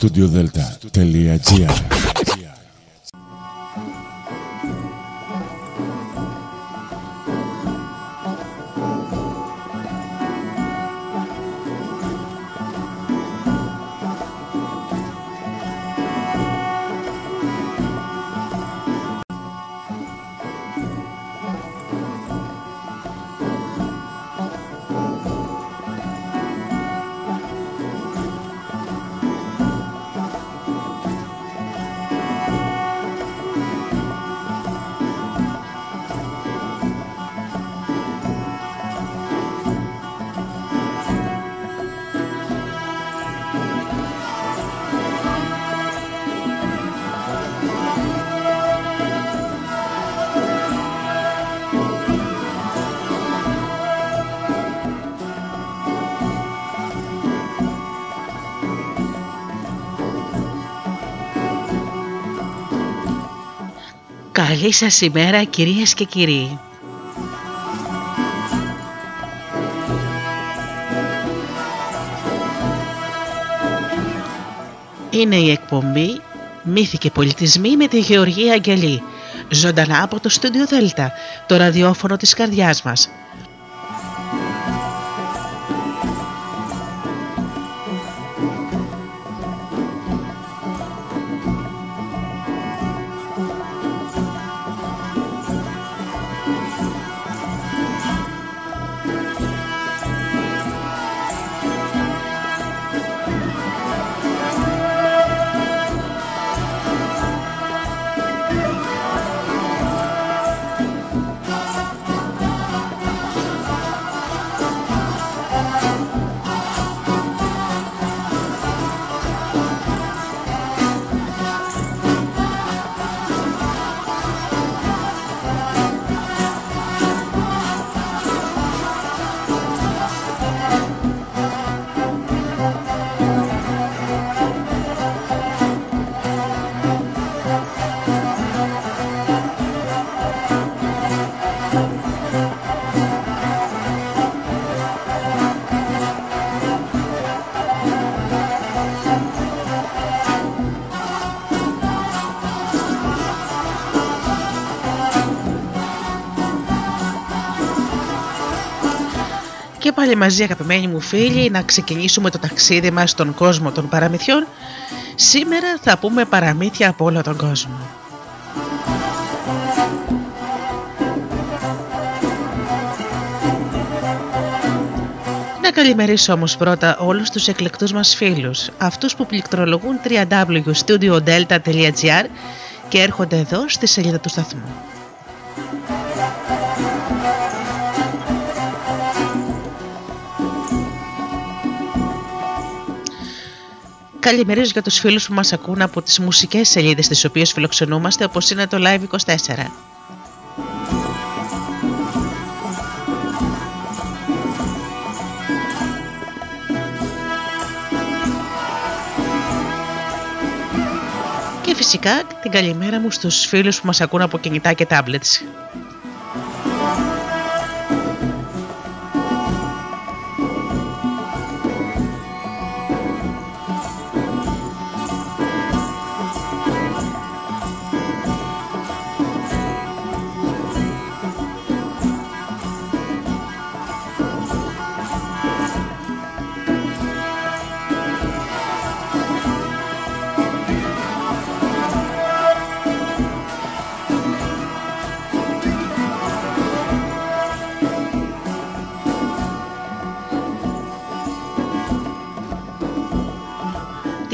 studiodelta.gr Καλή σας ημέρα κυρίες και κύριοι. Είναι η εκπομπή «Μύθοι και πολιτισμοί» με τη Γεωργία Αγγελή. Ζωντανά από το στούντιο Δέλτα, το ραδιόφωνο της καρδιάς μας. Πάλι μαζί αγαπημένοι μου φίλοι να ξεκινήσουμε το ταξίδι μας στον κόσμο των παραμυθιών. Σήμερα θα πούμε παραμύθια από όλο τον κόσμο. Να καλημερίσω όμως πρώτα όλους τους εκλεκτούς μας φίλους, αυτούς που πληκτρολογούν www.studiodelta.gr και έρχονται εδώ στη σελίδα του σταθμού. Καλημερίζω για τους φίλους που μας ακούν από τις μουσικές σελίδες τις οποίες φιλοξενούμαστε όπως είναι το Live24. Και φυσικά την καλημέρα μου στους φίλους που μας ακούν από κινητά και tablets.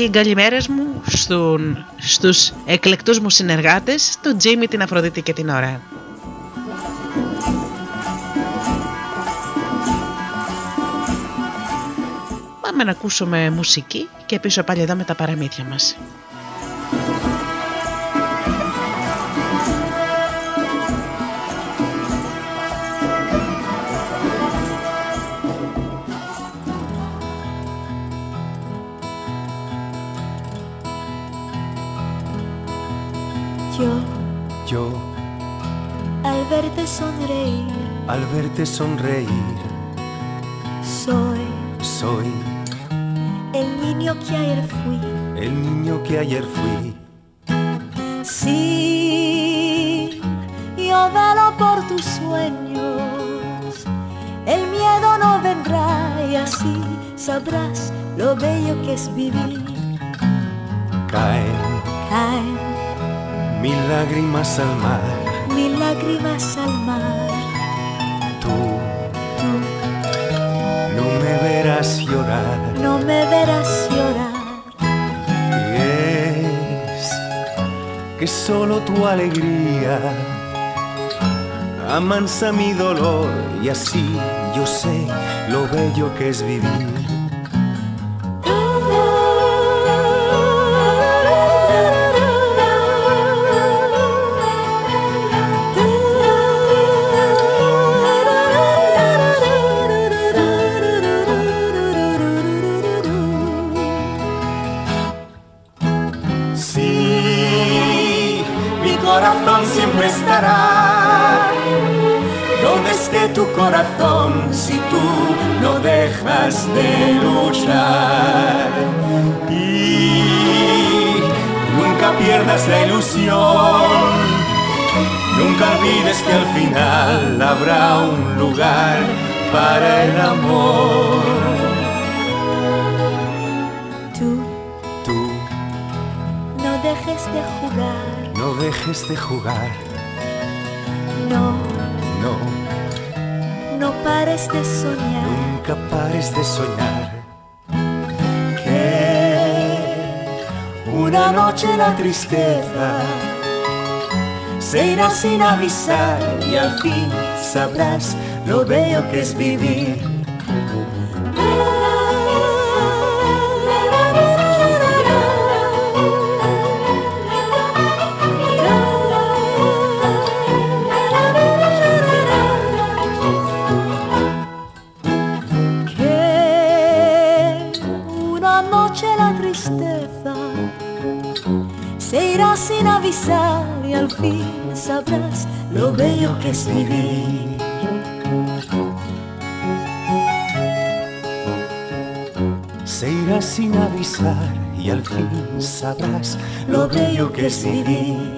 Την καλημέρα μου στον, στους εκλεκτούς μου συνεργάτες, τον Τζίμι, την Αφροδίτη και την Ωρα. Πάμε να ακούσουμε μουσική και πίσω πάλι εδώ με τα παραμύθια μας. Sonreír. Soy, soy el niño que ayer fui el niño que ayer fui. Sí, yo velo por tus sueños. El miedo no vendrá y así sabrás lo bello que es vivir. Caen, caen mil lágrimas al mar. Mil lágrimas al mar. Me verás llorar. Y es que solo tu alegría amansa mi dolor y así yo sé lo bello que es vivir. Corazón si tú no dejas de luchar. Y nunca pierdas la ilusión, nunca olvides que al final habrá un lugar para el amor. Tú Tú no dejes de jugar. no dejes de jugar, pares de soñar. nunca pares de soñar. Que una noche la tristeza se irá sin avisar y al fin sabrás lo bello que es vivir. Se irá sin avisar y al fin sabrás lo bello que es vivir. Se irá sin avisar y al fin sabrás lo bello que es vivir.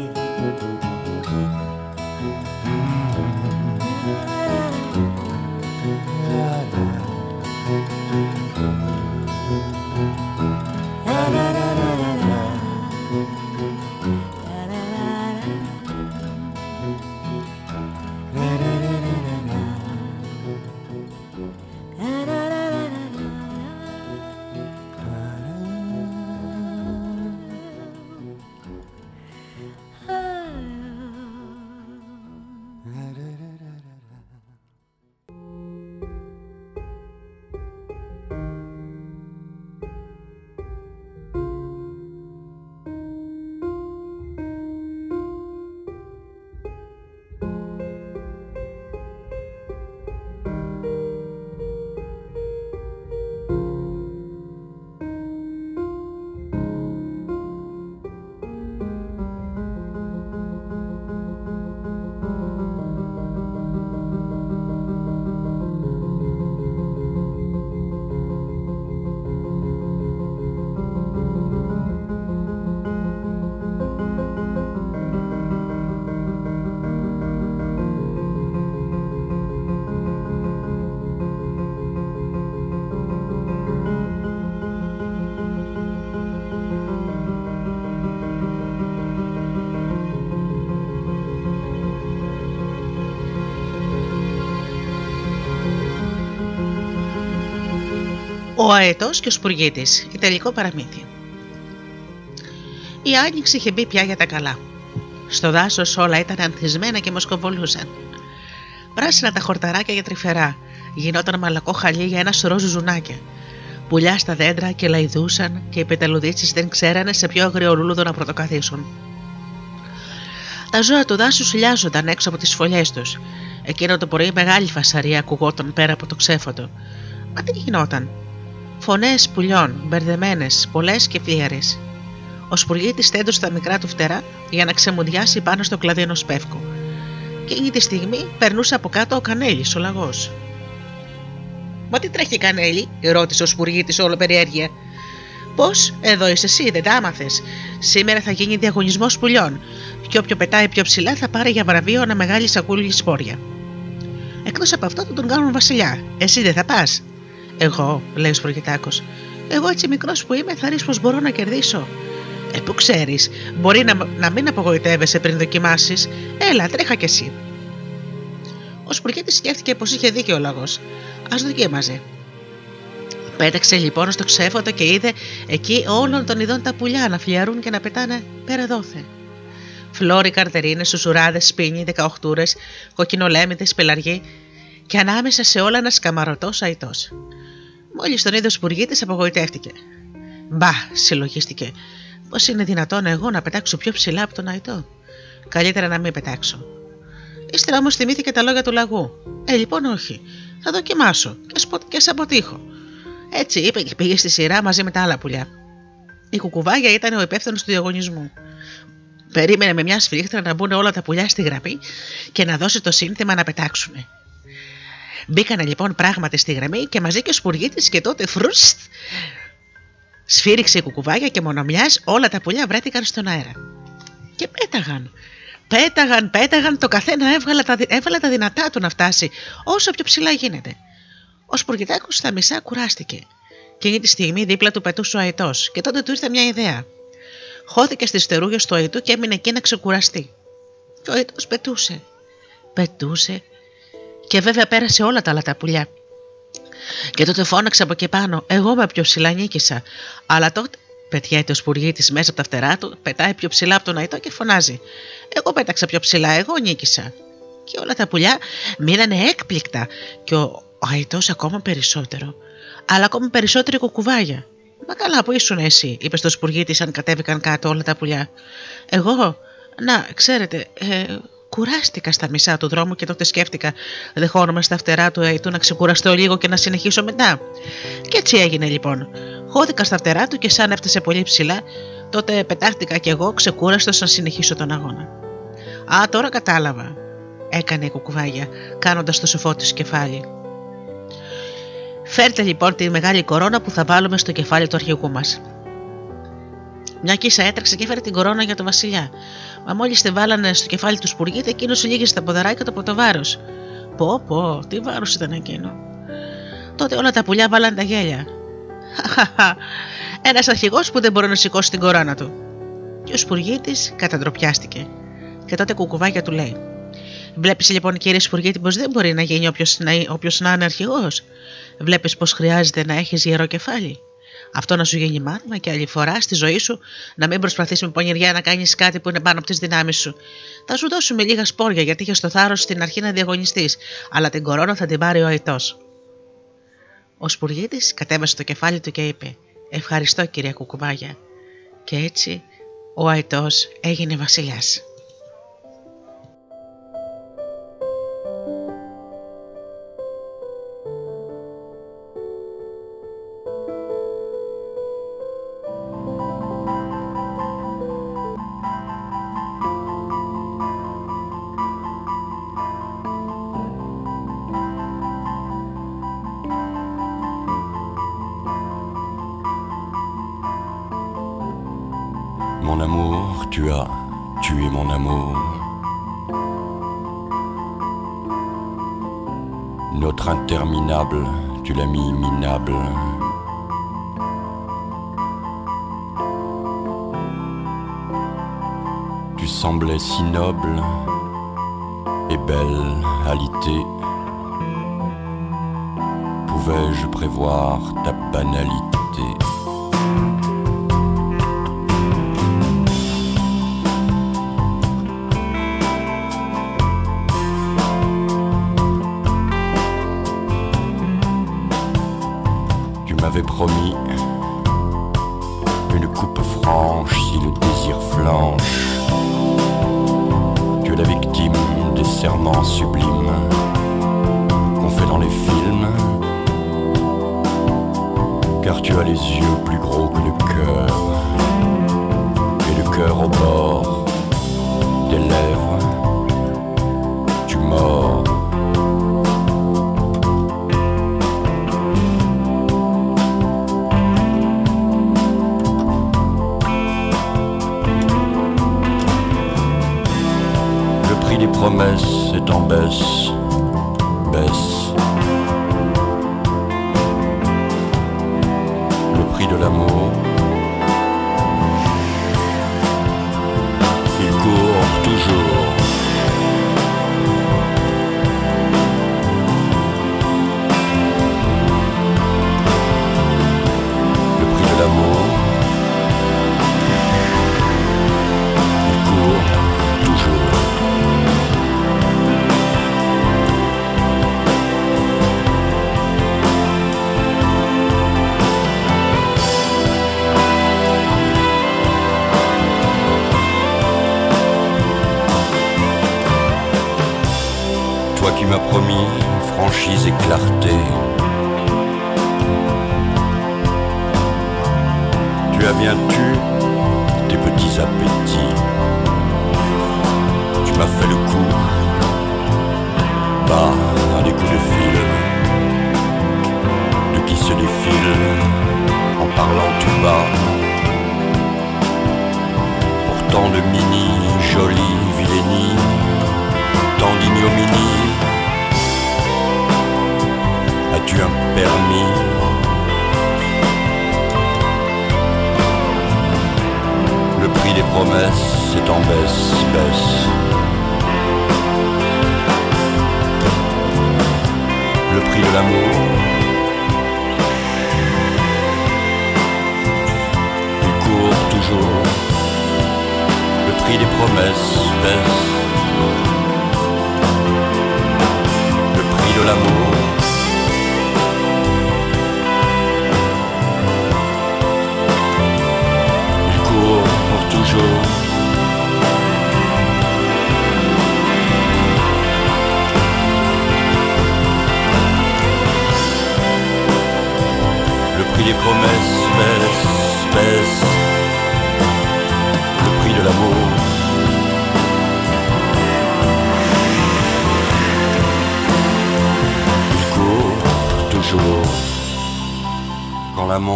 Ο Αετός και ο Σπουργίτης. Ιταλικό παραμύθι. Η άνοιξη είχε μπει πια για τα καλά. Στο δάσος όλα ήταν ανθισμένα και μοσκοβολούσαν. Πράσινα τα χορταράκια για τρυφερά, γινόταν μαλακό χαλί για ένα σωρό ζουζουνάκια. Πουλιά στα δέντρα και λαϊδούσαν και οι πεταλουδίτσες δεν ξέρανε σε ποιο αγριολούλουδο να πρωτοκαθίσουν. Τα ζώα του δάσου σουλιάζονταν έξω από τις φωλιές τους. Εκείνο το πρωί μεγάλη φασαρία ακουγόταν πέρα από το ξέφωτο. Μα τι γινόταν, Φωνές πουλιών, μπερδεμένες, πολλές και φλιαρέ. Ο Σπουργίτης στέντωσε τα μικρά του φτερά για να ξεμουδιάσει πάνω στο κλαδί ενός πεύκου. Και εκείνη τη στιγμή περνούσε από κάτω ο Κανέλης, ο λαγός. Μα τι τρέχει Κανέλη, ρώτησε ο Σπουργίτης όλο περιέργεια. Πώς, εδώ είσαι εσύ, δεν τα άμαθες. Σήμερα θα γίνει διαγωνισμός πουλιών. Και όποιο πετάει πιο ψηλά θα πάρει για βραβείο ένα μεγάλη σακούλι σπόρια. Εκτός από αυτό θα τον κάνουν βασιλιά. Εσύ δεν θα πας. Εγώ, λέει ο Σπουργητάκος. Εγώ έτσι μικρός που είμαι, θα ρίξω πως μπορώ να κερδίσω. Ε, που ξέρεις, μπορεί να, να μην απογοητεύεσαι πριν δοκιμάσεις. Έλα, τρέχα κι εσύ. Ο Σπουργίτη σκέφτηκε πως είχε δίκιο ο λαγός. Α δοκίμαζε. Πέταξε λοιπόν στο ξέφωτο και είδε εκεί όλων των ειδών τα πουλιά να φλιαρούν και να πετάνε πέρα δόθε. Φλόροι, καρτερίνες, σουσουράδες, σπίνι, δεκαοχτούρες, κοκκινολέμιδε, πελαργοί και ανάμεσα σε όλα ένα σκαμαρωτό αϊτό. Μόλις τον είδε ο Σπουργίτης, απογοητεύτηκε. Μπα, συλλογίστηκε. Πώς είναι δυνατόν εγώ να πετάξω πιο ψηλά από τον αϊτό; Καλύτερα να μην πετάξω. Ύστερα όμως θυμήθηκε τα λόγια του λαγού. Ε, λοιπόν, όχι. Θα δοκιμάσω και, σπο... και σε αποτύχω. Έτσι είπε και πήγε στη σειρά μαζί με τα άλλα πουλιά. Η κουκουβάγια ήταν ο υπεύθυνος του διαγωνισμού. Περίμενε με μια σφίχτρα να μπουν όλα τα πουλιά στη γραμμή και να δώσει το σύνθημα να πετάξουν. Μπήκανε λοιπόν πράγματι στη γραμμή και μαζί και ο σπουργίτης και τότε φρούστ. Σφύριξε η κουκουβάγια και μονομιάς όλα τα πουλιά βρέθηκαν στον αέρα. Και πέταγαν. Πέταγαν, πέταγαν, το καθένα έβγαλε τα, έβαλε τα δυνατά του να φτάσει όσο πιο ψηλά γίνεται. Ο Σπουργητάκος στα μισά κουράστηκε. Εκείνη τη στιγμή δίπλα του πετούσε ο Αϊτό και τότε του ήρθε μια ιδέα. Χώθηκε στις στερούγε του Αϊτού και έμεινε εκεί να ξεκουραστεί. Και ο Αϊτό πετούσε. Πετούσε και βέβαια πέρασε όλα τα άλλα τα πουλιά. Και τότε φώναξε από εκεί πάνω: Εγώ με πιο ψηλά νίκησα. Αλλά τότε πετιέται ο σπουργίτης μέσα από τα φτερά του, πετάει πιο ψηλά από τον Αϊτό και φωνάζει: Εγώ πέταξα πιο ψηλά, εγώ νίκησα. Και όλα τα πουλιά μείνανε έκπληκτα και ο ο Αϊτό ακόμα περισσότερο, αλλά ακόμα περισσότερη κουκουβάγια. Μα καλά, που ήσουν εσύ, είπες στο σπουργίτης αν κατέβηκαν κάτω όλα τα πουλιά. Εγώ, να, ξέρετε, ε, κουράστηκα στα μισά του δρόμου και τότε σκέφτηκα, δεχόνομαι στα φτερά του Αϊτού να ξεκουραστώ λίγο και να συνεχίσω μετά. Και έτσι έγινε λοιπόν. Χώθηκα στα φτερά του και σαν έφτασε πολύ ψηλά, τότε πετάχτηκα κι εγώ ξεκούραστος να συνεχίσω τον αγώνα. Α, τώρα κατάλαβα, έκανε η κουκουβάγια, κάνοντας το σοφό της κεφάλι. Φέρτε λοιπόν τη μεγάλη κορώνα που θα βάλουμε στο κεφάλι του αρχηγού μας. Μια κίσα έτρεξε και έφερε την κορώνα για τον Βασιλιά. Μα μόλις τη βάλανε στο κεφάλι του Σπουργίτη, εκείνος λίγησε τα ποδαράκια του από το βάρος. Πω, πω, τι βάρος ήταν εκείνο. Τότε όλα τα πουλιά βάλαν τα γέλια. Χαχαχα, ένας αρχηγός που δεν μπορεί να σηκώσει την κορώνα του. Και ο Σπουργίτης καταντροπιάστηκε. Και τότε κουκουβάκια του λέει: Βλέπεις λοιπόν, κύριε Σπουργίτη, πως δεν μπορεί να γίνει όποιος να, να είναι αρχηγός. Βλέπεις πως χρειάζεται να έχεις γερό κεφάλι. Αυτό να σου γίνει μάθημα και άλλη φορά στη ζωή σου να μην προσπαθείς με πονηριά να κάνεις κάτι που είναι πάνω από τις δυνάμεις σου. Θα σου δώσουμε λίγα σπόρια γιατί είχες το θάρρος στην αρχή να διαγωνιστείς, αλλά την κορώνα θα την πάρει ο Αϊτό. Ο Σπουργίτης κατέβασε το κεφάλι του και είπε: Ευχαριστώ κυρία Κουκουβάγια. Και έτσι ο Αϊτό έγινε βασιλιάς. Tu l'as mis minable. Tu semblais si noble et belle alité. Pouvais-je prévoir ta banalité? Le désir flanche. Tu es la victime des serments sublimes qu'on fait dans les films, car tu as les yeux plus gros que le cœur et le cœur au bord des lèvres.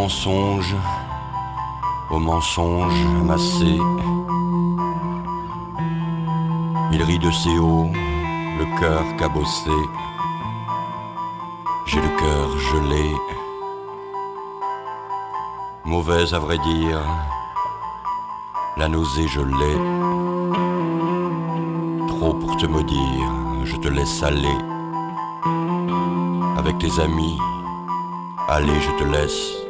Mensonge au mensonge amassé. Il rit de ses hauts, le cœur cabossé. J'ai le cœur gelé. Mauvaise à vrai dire, la nausée je l'ai. Trop pour te maudire, je te laisse aller. Avec tes amis, allez, je te laisse.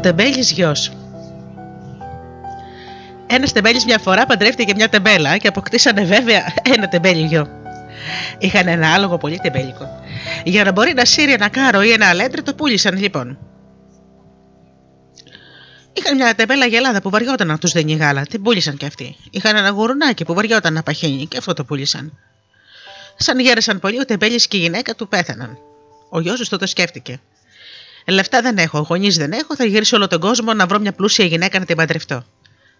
Τεμπέλης γιος. Ένας τεμπέλης μια φορά παντρεύτηκε μια τεμπέλα και αποκτήσανε βέβαια ένα τεμπέλη γιο. Είχαν ένα άλογο πολύ τεμπέλικο. Για να μπορεί να σύρει ένα κάρο ή ένα αλέντρι το πούλησαν λοιπόν. Είχαν μια τεμπέλα γελάδα που βαριόταν να τους δίνει γάλα, την πούλησαν και αυτοί. Είχαν ένα γουρουνάκι που βαριόταν να παχύνει και αυτό το πούλησαν. Σαν γέρασαν πολύ, ο τεμπέλης και η γυναίκα του πέθαναν. Ο γιος τους τότε σκέφτηκε. Λεφτά δεν έχω, γονείς δεν έχω, θα γυρίσω όλο τον κόσμο να βρω μια πλούσια γυναίκα να την παντρευτώ.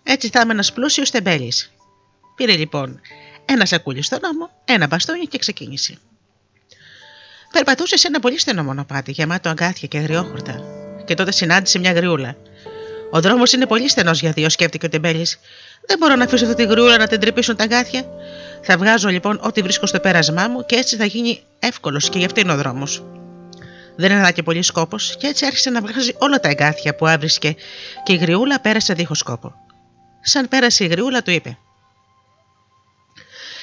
Έτσι θα είμαι ένας πλούσιος τεμπέλης. Πήρε λοιπόν ένα σακούλι στον νόμο, ένα μπαστόνι και ξεκίνησε. Περπατούσε σε ένα πολύ στενό μονοπάτι, γεμάτο αγκάθια και αγριόχορτα, και τότε συνάντησε μια γριούλα. Ο δρόμος είναι πολύ στενός για δύο, σκέφτηκε ο τεμπέλης. Δεν μπορώ να αφήσω αυτή τη γριούλα να την τρυπήσουν τα αγκάθια. Θα βγάζω λοιπόν ό,τι βρίσκω στο πέρασμά μου και έτσι θα γίνει εύκολος και γι' αυτό είναι ο δρόμος. Δεν έδα και πολύ σκόπος και έτσι άρχισε να βγάζει όλα τα εγκάθια που άβρισκε και η γριούλα πέρασε δίχως σκόπο. Σαν πέρασε η γριούλα του είπε: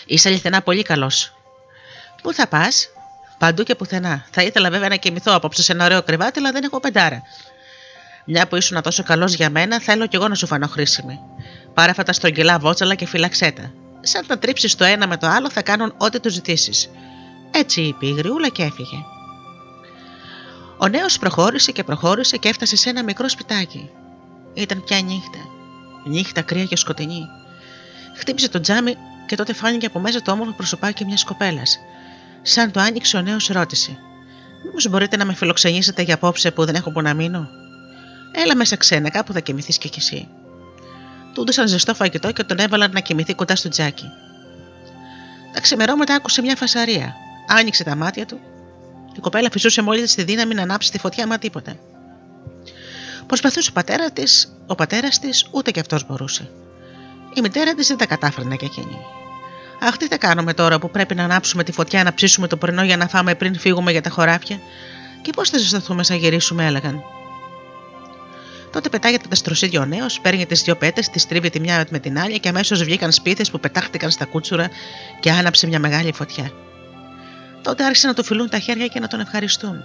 Είσαι αληθινά πολύ καλός. Πού θα πας, Παντού και πουθενά. Θα ήθελα βέβαια να κοιμηθώ απόψε σε ένα ωραίο κρεβάτι, αλλά δεν έχω πεντάρα. Μια που ήσουν τόσο καλός για μένα, θέλω κι εγώ να σου φανώ χρήσιμη. Πάρε αυτά τα στρογγυλά βότσαλα και φυλαξέτα. Σαν τα τρίψεις το ένα με το άλλο, θα κάνουν ό,τι τους ζητήσεις. Έτσι είπε η γριούλα και έφυγε. Ο νέος προχώρησε και προχώρησε και έφτασε σε ένα μικρό σπιτάκι. Ήταν πια νύχτα. Νύχτα κρύα και σκοτεινή. Χτύπησε το τζάμι και τότε φάνηκε από μέσα το όμορφο προσωπάκι μιας κοπέλας. Σαν το άνοιξε, ο νέος ρώτησε: Μήπως μπορείτε να με φιλοξενήσετε για απόψε που δεν έχω που να μείνω; Έλα μέσα ξένα, κάπου θα κοιμηθείς και κι εσύ. Του έδωσαν ζεστό φαγητό και τον έβαλαν να κοιμηθεί κοντά στο τζάκι. Τα ξημερώματα άκουσε μια φασαρία. Άνοιξε τα μάτια του. Η κοπέλα φυσούσε μόλις τη δύναμη να ανάψει τη φωτιά, μα τίποτα. Προσπαθούσε ο πατέρας της, ο πατέρας της, ούτε κι αυτός μπορούσε. Η μητέρα της δεν τα κατάφερνε και εκείνη. Αχ, τι θα κάνουμε τώρα που πρέπει να ανάψουμε τη φωτιά να ψήσουμε το πρωινό για να φάμε πριν φύγουμε για τα χωράφια, και πώς θα ζεσταθούμε σαν γυρίσουμε, έλεγαν. Τότε πετάγεται τα στροσίδια ο νέος, παίρνει τις δύο πέτες, τις τρίβει τη μια με την άλλη και αμέσως βγήκαν σπίθε που πετάχτηκαν στα κούτσουρα και άναψε μια μεγάλη φωτιά. Τότε άρχισαν να του φιλούν τα χέρια και να τον ευχαριστούν.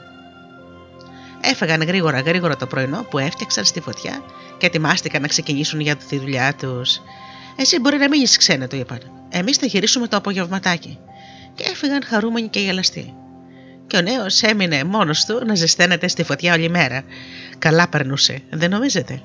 Έφεγαν γρήγορα γρήγορα το πρωινό που έφτιαξαν στη φωτιά και ετοιμάστηκαν να ξεκινήσουν για τη δουλειά τους. Εσύ μπορεί να μείνεις ξένε, του είπαν. Εμείς θα γυρίσουμε το απογευματάκι. Και έφυγαν χαρούμενοι και γελαστοί. Και ο νέος έμεινε μόνος του να ζεσταίνεται στη φωτιά όλη μέρα. Καλά περνούσε, δεν νομίζετε;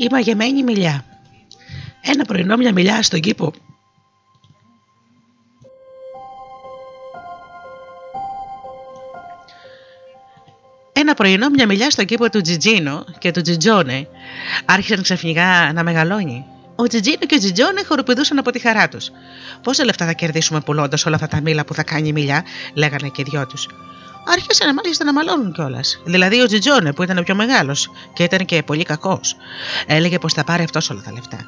Η μαγεμένη μιλιά. Ένα πρωινό μια μιλιά στον κήπο Ένα πρωινό μια μιλιά στον κήπο του Τζιτζίνο και του Τζιτζόνε άρχισαν ξαφνικά να μεγαλώνει. Ο Τζιτζίνο και ο Τζιτζόνε χοροπηδούσαν από τη χαρά τους. Πόσα λεφτά θα κερδίσουμε πουλώντας όλα αυτά τα μήλα που θα κάνει η μιλιά, λέγανε και οι δυο τους. Άρχισαν μάλιστα να μαλώνουν κιόλας. Δηλαδή ο Τζιτζόνε που ήταν ο πιο μεγάλος και ήταν και πολύ κακός, έλεγε πως θα πάρει αυτός όλα τα λεφτά.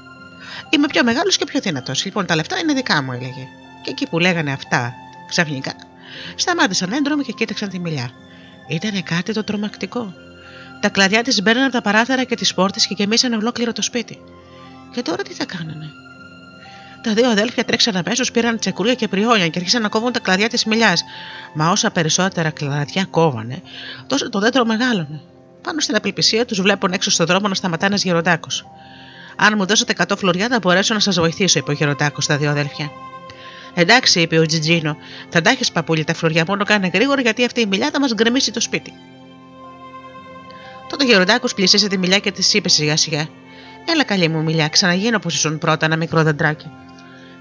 Είμαι πιο μεγάλος και πιο δυνατό. Λοιπόν, τα λεφτά είναι δικά μου, έλεγε. Και εκεί που λέγανε αυτά, ξαφνικά, σταμάτησαν έντρομοι και κοίταξαν τη μιλιά. Ήταν κάτι το τρομακτικό. Τα κλαδιά της μπαίνανε από τα παράθυρα και τις πόρτες και γεμίσανε ολόκληρο το σπίτι. Και τώρα τι θα κάνανε. Τα δύο αδέλφια τρέξαν αμέσως, πήραν τσεκούλια και πριόνια και άρχισαν να κόβουν τα κλαδιά της μιλιάς. Μα όσα περισσότερα κλαδιά κόβανε, τόσο το δέντρο μεγάλωνε. Πάνω στην απελπισία τους βλέπουν έξω στον δρόμο να σταματά ένας γεροντάκος. Αν μου δώσετε 100 φλουριά, θα μπορέσω να σας βοηθήσω, είπε ο γεροντάκος στα δύο αδέλφια. Εντάξει, είπε ο Τζιτζίνο, θα τα έχεις παππούλια τα φλουριά, μόνο κάνε γρήγορα γιατί αυτή η μιλιά θα μας γκρεμίσει το σπίτι. Τότε ο γεροντάκος πλησίασε τη μιλιά και της είπε σιγά σιγά: Έλα, καλή μου μιλιά, ξαναγίνω όπω ήσουν πρώτα ένα μικρό δεντράκι.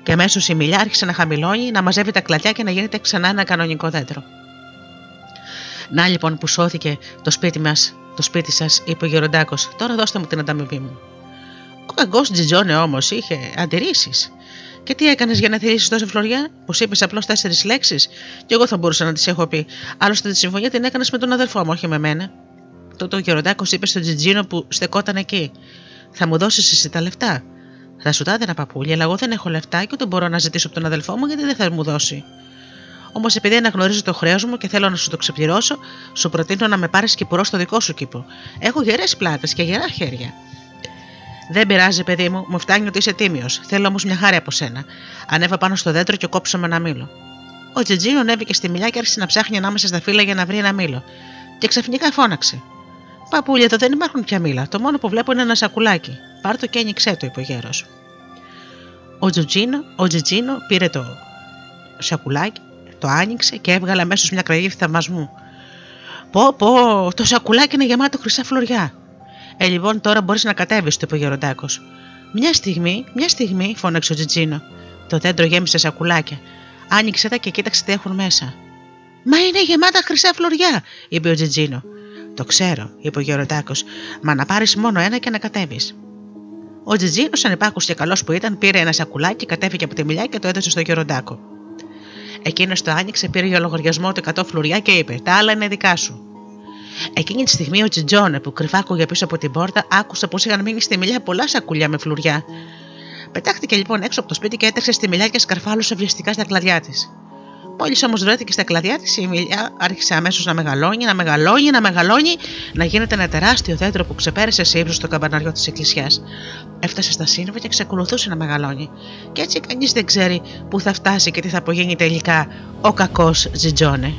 Και αμέσως η μιλιά άρχισε να χαμηλώνει, να μαζεύει τα κλαδιά και να γίνεται ξανά ένα κανονικό δέντρο. Να λοιπόν που σώθηκε το σπίτι μας, το σπίτι σας, είπε ο γεροντάκος, τώρα δώστε μου την ανταμοιβή μου. Ο κακό Τζιτζόνε όμως είχε αντιρρήσεις. Και τι έκανες για να θερήσει τόση φλωριά, που είπες απλώς τέσσερις λέξεις, και εγώ θα μπορούσα να τις έχω πει. Άλλωστε τη συμφωνία την έκανες με τον αδερφό μου, όχι με μένα. Τότε ο γεροντάκος είπε στον Τζιτζίνο που στεκόταν εκεί: Θα μου δώσεις εσύ τα λεφτά. Θα σου τα έδινα παππούλια, αλλά εγώ δεν έχω λεφτά και ούτε μπορώ να ζητήσω από τον αδελφό μου γιατί δεν θα μου δώσει. Όμως επειδή αναγνωρίζω το χρέος μου και θέλω να σου το ξεπληρώσω, σου προτείνω να με πάρεις κυπουρό στο δικό σου κήπο. Έχω γερές πλάτες και γερά χέρια. Δεν πειράζει, παιδί μου, μου φτάνει ότι είσαι τίμιος. Θέλω όμως μια χάρη από σένα. Ανέβα πάνω στο δέντρο και κόψω με ένα μήλο. Ο Τζιτζίνο ανέβηκε στη μιλιά και άρχισε να ψάχνει ανάμεσα στα φύλλα για να βρει ένα μήλο. Και ξαφνικά φώναξε. Παππούλια, εδώ δεν υπάρχουν πια μήλα. Το μόνο που βλέπω είναι ένα σακουλάκι. Πάρ το και άνοιξέ το, είπε ο γέρος. Ο Τζιτζίνο, ο Τζιτζίνο πήρε το σακουλάκι, το άνοιξε και έβγαλε αμέσως μια κραγίδα θαυμασμού. Πω, πω, το σακουλάκι είναι γεμάτο χρυσά φλωριά. Ε, λοιπόν, τώρα μπορείς να κατέβεις, του είπε ο Γεροντάκος. Μια στιγμή, μια στιγμή, φώναξε ο Τζιτζίνο. Το δέντρο γέμισε σακουλάκια. Άνοιξε τα και κοίταξε τι έχουν μέσα. Μα είναι γεμάτα χρυσά φλωριά, είπε ο Τζιτζίνο. Το ξέρω, είπε ο Γεροντάκος, μα να πάρεις μόνο ένα και να κατέβεις. Ο Τζιτζίνο, ανυπάκου και καλός που ήταν, πήρε ένα σακουλάκι, κατέβηκε από τη μιλιά και το έδωσε στο Γεροντάκο. Εκείνος το άνοιξε, πήρε για λογαριασμό το 100 φλουριά και είπε: Τα άλλα είναι δικά σου. Εκείνη τη στιγμή ο Τζιτζόνε που κρυφάκουγε πίσω από την πόρτα άκουσε πως είχαν μείνει στη μιλιά πολλά σακουλιά με φλουριά. Πετάχτηκε λοιπόν έξω από το σπίτι και έτρεξε στη μιλιά και σκαρφάλωσε βιαστικά στα κλαδιά της. Μόλις όμως βρέθηκε στα κλαδιά της, η μιλιά άρχισε αμέσως να μεγαλώνει, να μεγαλώνει, να μεγαλώνει, να γίνεται ένα τεράστιο δέντρο που ξεπέρασε σε ύψος το καμπαναριό της εκκλησιά. Έφτασε στα σύννεφα και ξεκολουθούσε να μεγαλώνει. Και έτσι κανείς δεν ξέρει πού θα φτάσει και τι θα απογίνει τελικά ο κακός Τζιτζόνε.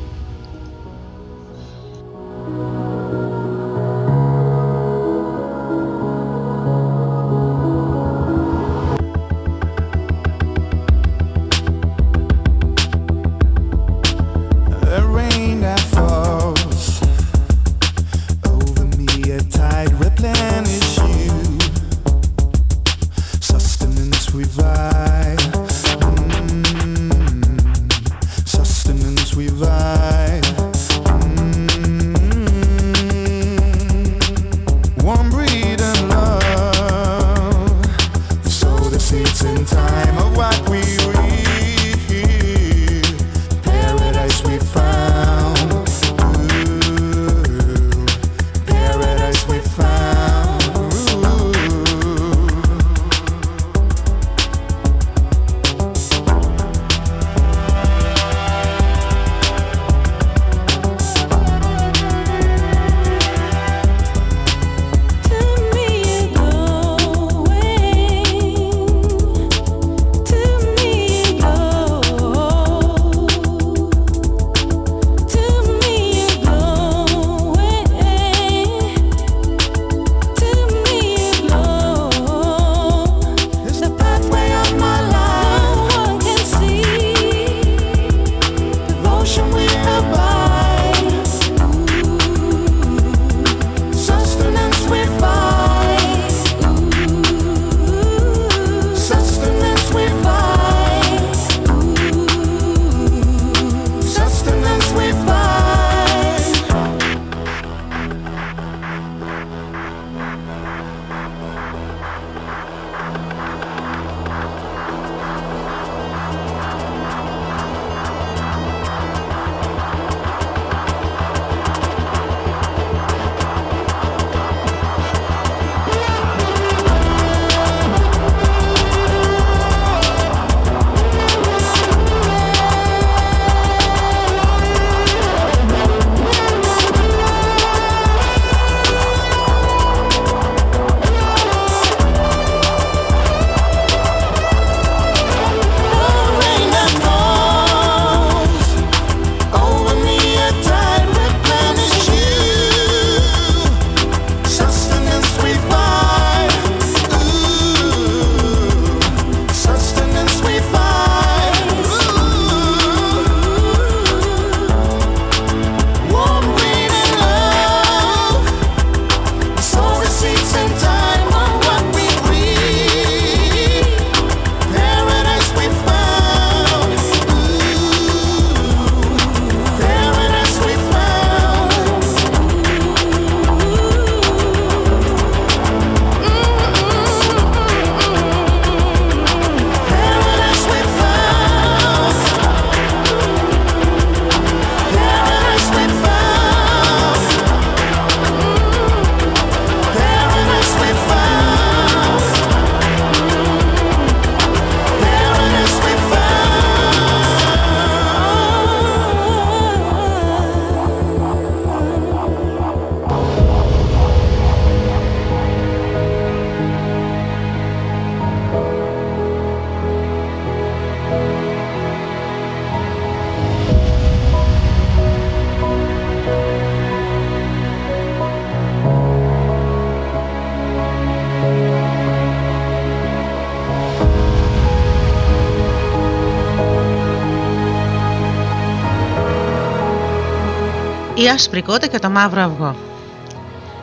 Άσπρη κότα και το μαύρο αυγό.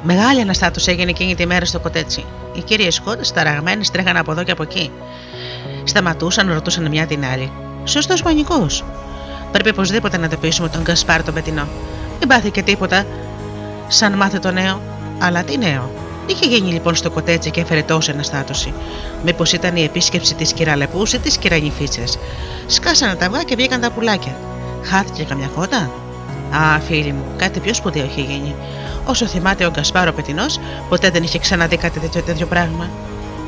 Μεγάλη αναστάτωση έγινε εκείνη τη μέρα στο κοτέτσι. Οι κύριες κότε, ταραγμένε, τρέχαν από εδώ και από εκεί. Σταματούσαν, ρωτούσαν μια την άλλη. Σωστός πανικό. Πρέπει οπωσδήποτε να εντοπίσουμε τον Γκασπάρ τον πετεινό. Δεν πάθηκε τίποτα σαν μάθε το νέο. Αλλά τι νέο. Τι είχε γίνει λοιπόν στο κοτέτσι και έφερε τόση αναστάτωση. Μήπως ήταν η επίσκεψη της κυραλεπούς ή της κυρανιφίτσα. Σκάσανε τα αυγά και βγήκαν τα πουλάκια. Χάθηκε καμιά κότα. Α, φίλοι μου, κάτι πιο σπουδαίο είχε γίνει. Όσο θυμάται ο Γκασπάρο Πετινό, ποτέ δεν είχε ξαναδεί κάτι τέτοιο, τέτοιο πράγμα.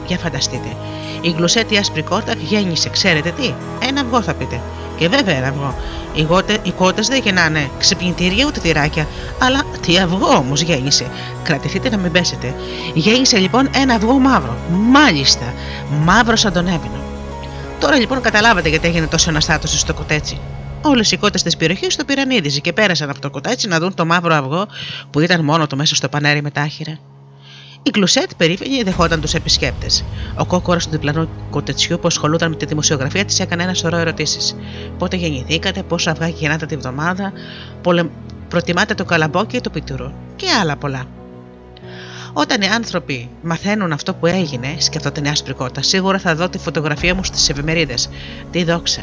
Για φανταστείτε. Η γλουσέτη άσπρη κότα γέννησε, ξέρετε τι, ένα αυγό θα πείτε. Και βέβαια ένα αυγό. Οι, γότε, οι κότες δεν γεννάνε ξυπνητήρια ούτε τυράκια. Αλλά τι αυγό όμως γέννησε. Κρατηθείτε να μην πέσετε. Γέννησε λοιπόν ένα αυγό μαύρο. Μάλιστα, μαύρο σαν τον έβινο. Τώρα λοιπόν καταλάβατε γιατί έγινε τόσο αναστάτωση στο κοτέτσι. Όλες οι κότες της περιοχής το πήραν είδηση και πέρασαν από το κοτέτσι να δουν το μαύρο αυγό που ήταν μόνο του μέσα στο πανέρι με τάχυρα. Η Κλουσέτ περήφανη δεχόταν τους επισκέπτες. Ο κόκορα του διπλανού κοτετσιού που ασχολούταν με τη δημοσιογραφία της έκανε ένα σωρό ερωτήσεις. Πότε γεννηθήκατε, πόσα αυγά γεννάτε τη βδομάδα, πολε... προτιμάτε το καλαμπόκι ή το πιτουρό και άλλα πολλά. Όταν οι άνθρωποι μαθαίνουν αυτό που έγινε, σκεφτόταν η άσπρη κότα, σίγουρα θα δω τη φωτογραφία μου στις εφημερίδες. Τι δόξα.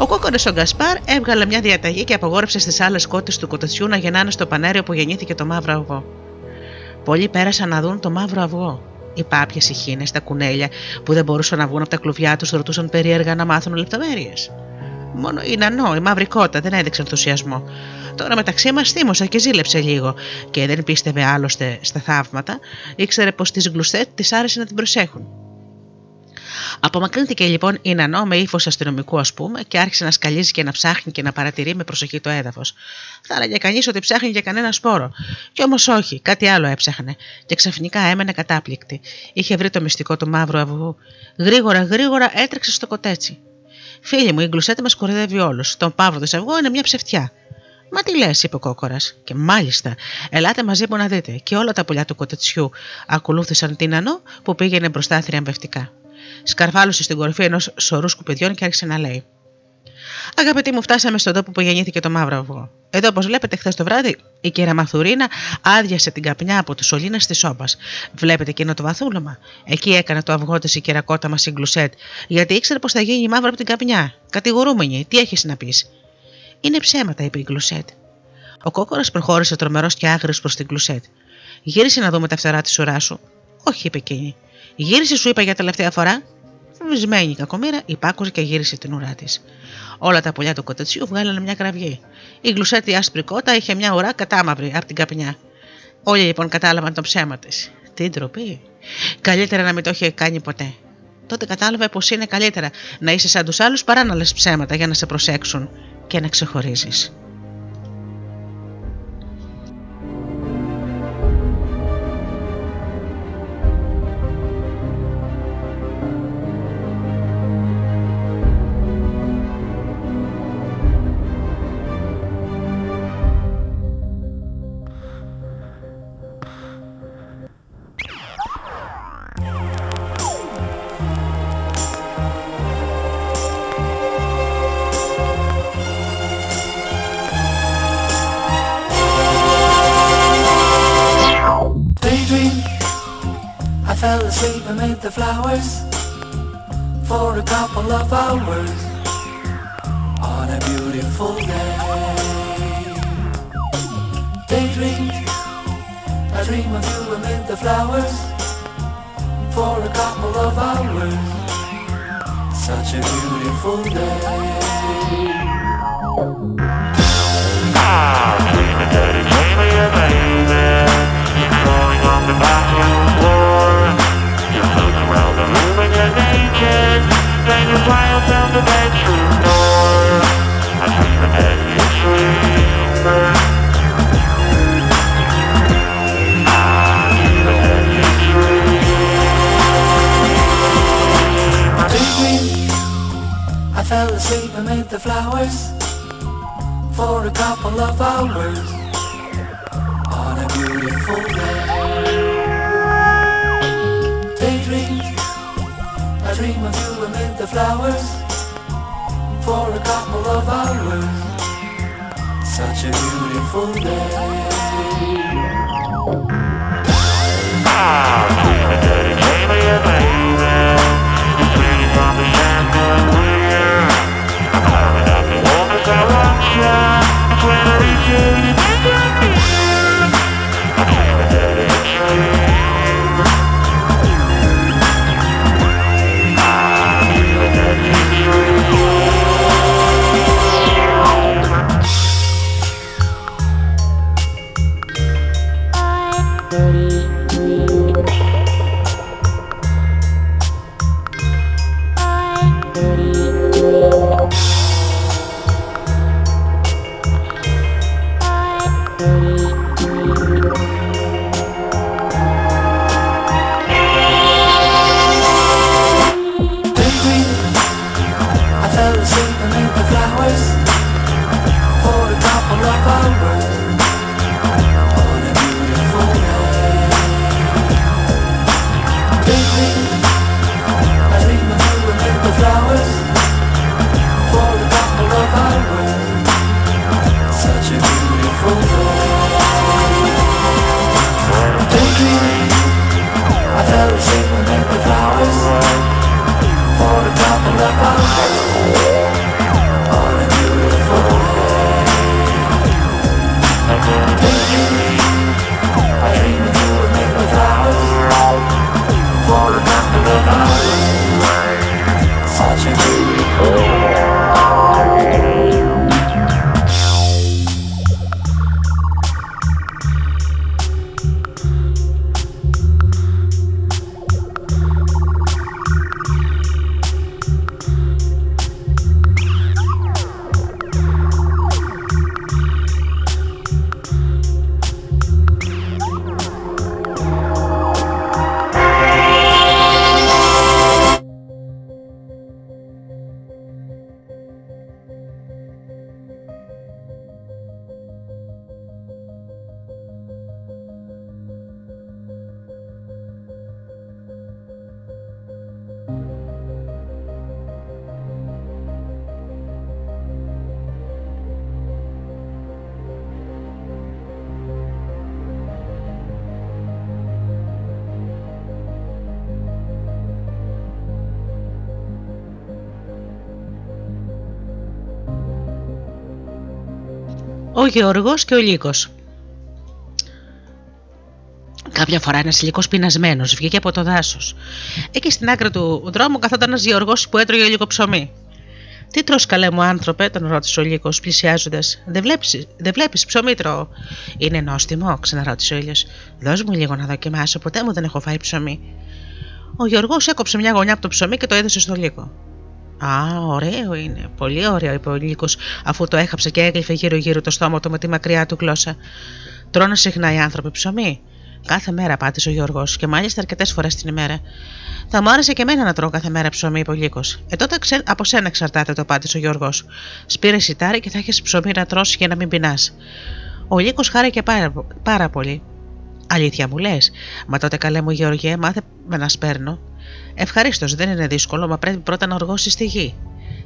Ο κόκορα ο Γκασπάρ έβγαλε μια διαταγή και απογόρευσε στις άλλες κότες του κοτετσιού να γεννάνε στο πανέριο που γεννήθηκε το μαύρο αυγό. Πολλοί πέρασαν να δουν το μαύρο αυγό. Οι πάπιες, οι χίνες, τα κουνέλια που δεν μπορούσαν να βγουν από τα κλουβιά τους ρωτούσαν περίεργα να μάθουν λεπτομέρειες. Μόνο η Νανό, η μαύρη κότα, δεν έδειξε ενθουσιασμό. Τώρα μεταξύ μας θύμωσα και ζήλεψε λίγο και δεν πίστευε άλλωστε στα θαύματα, ήξερε πως τις γλουστέτ της άρεσε να την προσέχουν. Απομακρύνθηκε λοιπόν η Νανό με ύφος αστυνομικού, ας πούμε, και άρχισε να σκαλίζει και να ψάχνει και να παρατηρεί με προσοχή το έδαφος. Θα έλεγε κανείς ότι ψάχνει για κανένα σπόρο. Κι όμως όχι, κάτι άλλο έψαχνε. Και ξαφνικά έμενε κατάπληκτη. Είχε βρει το μυστικό του μαύρου αυγού. Γρήγορα, γρήγορα έτρεξε στο κοτέτσι. Φίλοι μου, η γκλουσέτη μας κορυδεύει όλους. Τον παύρο της αυγό είναι μια ψευτιά. Μα τι λες, είπε ο κόκορας. Και μάλιστα, ελάτε μαζί μου να δείτε. Και όλα τα πουλιά του κοτετσιού ακολούθησαν την Ανώ που πήγαινε μπροστά θριαμβευτικά σκαρβάλωσε στην κορυφή ενός σωρού σκουπιδιών και άρχισε να λέει. Αγαπητοί μου, φτάσαμε στον τόπο που γεννήθηκε το μαύρο αυγό. Εδώ, όπως βλέπετε, χθες το βράδυ η κυρία Μαθουρίνα άδειασε την καπνιά από του σωλήνες της σόπα. Βλέπετε εκείνο το βαθούλωμα. Εκεί έκανε το αυγό της η κερακότα μα η Γκλουσέτ, γιατί ήξερε πως θα γίνει μαύρο από την καπνιά. Κατηγορούμενη, τι έχεις να πεις. Είναι ψέματα, είπε η Γκλουσέτ. Ο κόκορας προχώρησε τρομερός και άγριος προς την Γκλουσέτ. Γύρισε να δούμε τα φτερά της ουράς σου. Όχι, είπε εκείνη. Γύρισε, σου είπα για τελευταία φορά. Βυσμένη η κακομήρα, υπάκουσε και γύρισε την ουρά της. Όλα τα πουλιά του κοτετσιού βγάλανε μια κραυγή. Η γλουσέτη άσπρη κότα είχε μια ουρά κατάμαυρη από την καπνιά. Όλοι λοιπόν κατάλαβαν το ψέμα της. Τι ντροπή. Καλύτερα να μην το είχε κάνει ποτέ. Τότε κατάλαβε πως είναι καλύτερα να είσαι σαν τους άλλους παρά να λες ψέματα για να σε προσέξουν και να ξεχωρίζεις. Γεωργός και ο Λύκος. Κάποια φορά ένας λύκος πεινασμένος βγήκε από το δάσος. Εκεί στην άκρη του δρόμου καθόταν ένας Γεωργό που έτρωγε λίγο ψωμί. Τι τρως καλέ μου άνθρωπε, τον ρώτησε ο Λύκος, πλησιάζοντας. Δεν βλέπεις δεν βλέπεις ψωμί τρώω. Είναι νόστιμο, ξαναρώτησε ο ήλιος. Δώσ' μου λίγο να δοκιμάσω, ποτέ μου δεν έχω φάει ψωμί. Ο Γιώργος έκοψε μια γωνιά από το ψωμί και το έδωσε στο Λύκο. Α, ωραίο είναι. Πολύ ωραίο, είπε ο Λύκο, αφού το έχαψε και έγλυφε γύρω-γύρω το στόμα του με τη μακριά του γλώσσα. Τρώνε συχνά οι άνθρωποι ψωμί. Κάθε μέρα πάτησε ο Γιώργος και μάλιστα αρκετές φορές την ημέρα. Θα μου άρεσε και εμένα να τρώω κάθε μέρα ψωμί, είπε ο Λύκο. Ε, τότε ξέ... από σένα εξαρτάται το πάτησε ο Γιώργος. Σπήρες σιτάρι και θα έχεις ψωμί να τρώσει για να μην πεινάς. Ο Λύκο χάρηκε πάρα, πάρα πολύ. Αλήθεια μου λες, μα τότε καλέ μου Γεωργέ, μάθε με να σπέρνω. Ευχαρίστως, δεν είναι δύσκολο, μα πρέπει πρώτα να οργώσεις στη γη.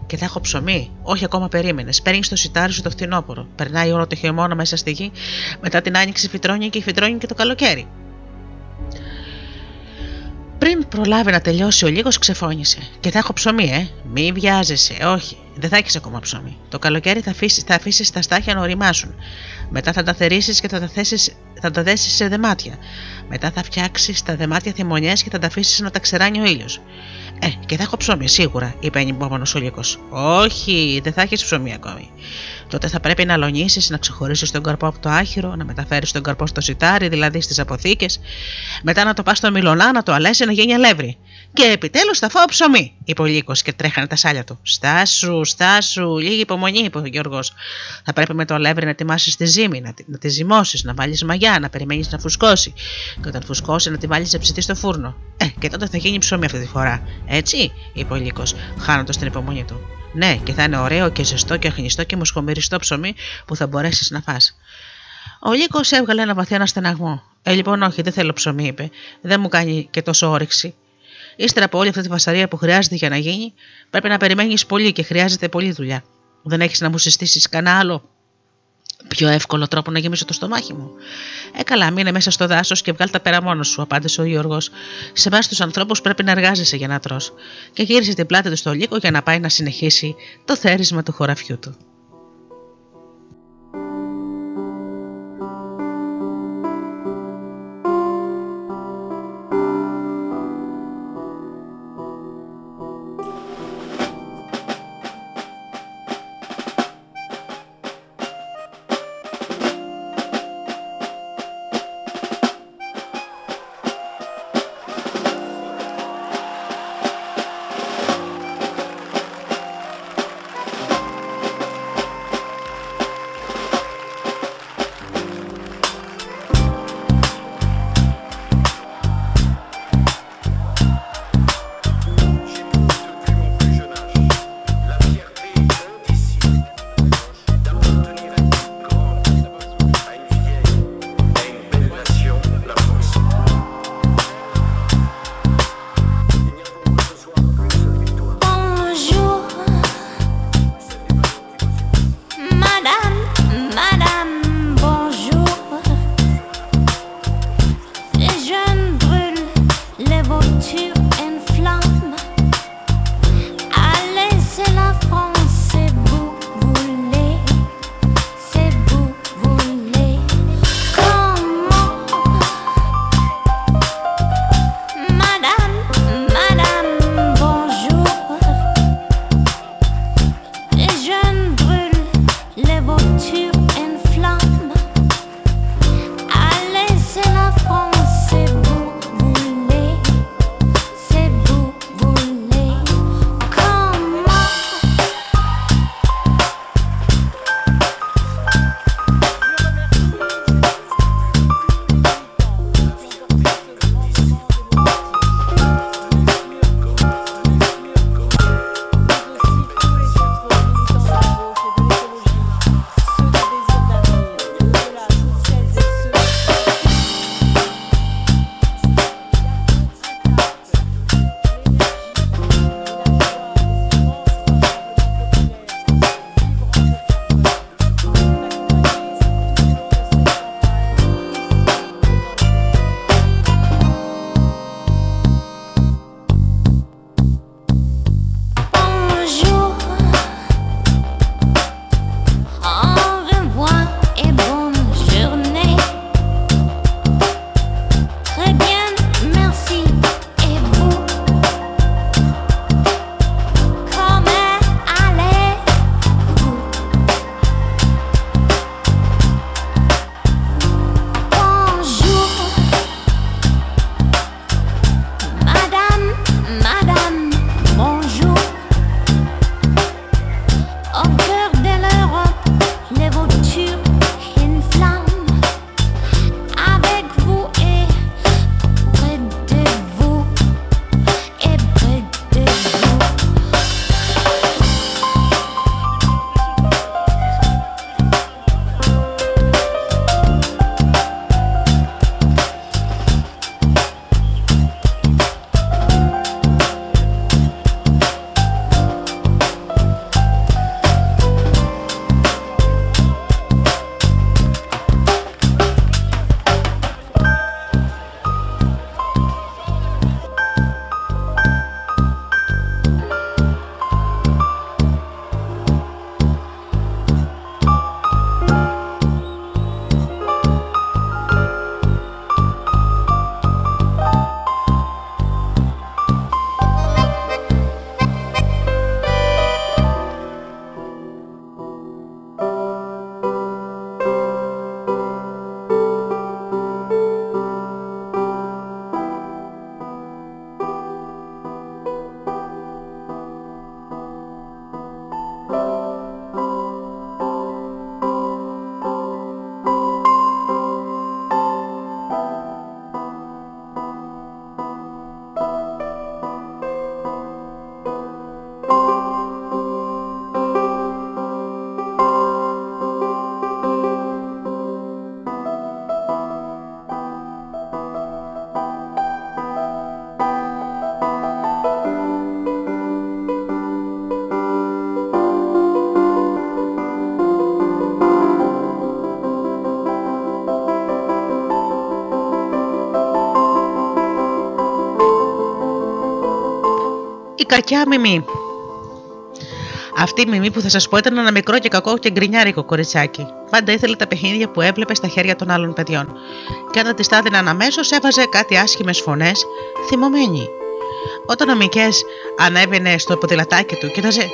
Και θα έχω ψωμί. Όχι ακόμα περίμενες. Παίρνεις το σιτάρι σου το φθινόπωρο. Περνάει όλο το χειμώνα μέσα στη γη. Μετά την άνοιξη φυτρώνει και φυτρώνει και το καλοκαίρι. Πριν προλάβει να τελειώσει, ο λίγος ξεφώνησε. Και θα έχω ψωμί, ε. Μη βιάζεσαι, όχι. Δεν θα έχεις ακόμα ψωμί. Το καλοκαίρι θα αφήσεις θα αφήσεις τα στάχια να οριμάσουν. Μετά θα τα θερήσεις και θα τα, θέσεις, θα τα δέσεις σε δεμάτια. Μετά θα φτιάξεις τα δεμάτια θυμονιές και θα τα αφήσεις να τα ξεράνει ο ήλιος. Ε, και θα έχω ψωμί, σίγουρα, είπε ανυπόμονο ο Λύκος. Όχι, δεν θα έχεις ψωμί ακόμη. Τότε θα πρέπει να λονίσει, να ξεχωρίσεις τον καρπό από το άχυρο, να μεταφέρεις τον καρπό στο σιτάρι, δηλαδή στις αποθήκες. Μετά να το πας στο μιλονά, να το αλέσεις να γίνει αλεύρι. Και επιτέλους θα φάω ψωμί, είπε ο Λύκος και τρέχανε τα σάλια του. Στάσου, στάσου, λίγη υπομονή, είπε ο Γιώργος. Θα πρέπει με το αλεύρι να ετοιμάσεις τη ζύμη, να, να τη ζυμώσεις, να βάλεις μαγιά, να περιμένεις να φουσκώσει. Και όταν φουσκώσει, να τη βάλεις σε ψητή στο φούρνο. Ε, και τότε θα γίνει ψωμί αυτή τη φορά. Έτσι, είπε ο Λύκος, χάνοντας την υπομονή του. Ναι, και θα είναι ωραίο και ζεστό και αχνιστό και μοσχομυριστό ψωμί που θα μπορέσεις να φας. Ο Λύκος έβγαλε ένα βαθύ αναστεναγμό. Ε, λοιπόν, όχι, δεν θέλω ψωμί, είπε. Δεν μου κάνει και τόσο όρεξη. Ύστερα από όλη αυτή τη φασαρία που χρειάζεται για να γίνει, πρέπει να περιμένεις πολύ και χρειάζεται πολλή δουλειά. Δεν έχεις να μου συστήσεις κανένα άλλο. Πιο εύκολο τρόπο να γεμίσω το στομάχι μου. Ε, καλά, μείνε μέσα στο δάσος και βγάλ τα πέρα μόνος σου, απάντησε ο Γιώργος. Σε εμά τους ανθρώπους πρέπει να εργάζεσαι για να τρώ. Και γύρισε την πλάτη του στο λύκο για να πάει να συνεχίσει το θέρισμα του χωραφιού του. Κακιά μιμή. Αυτή η μιμή που θα σας πω ήταν ένα μικρό και κακό και γκρινιάρικο κοριτσάκι. Πάντα ήθελε τα παιχνίδια που έβλεπε στα χέρια των άλλων παιδιών. Και όταν της στάδιναν αμέσω, έβαζε κάτι άσχημες φωνές, θυμωμένη. Όταν ο Μικές ανέβαινε στο ποδηλατάκι του, κοίταζε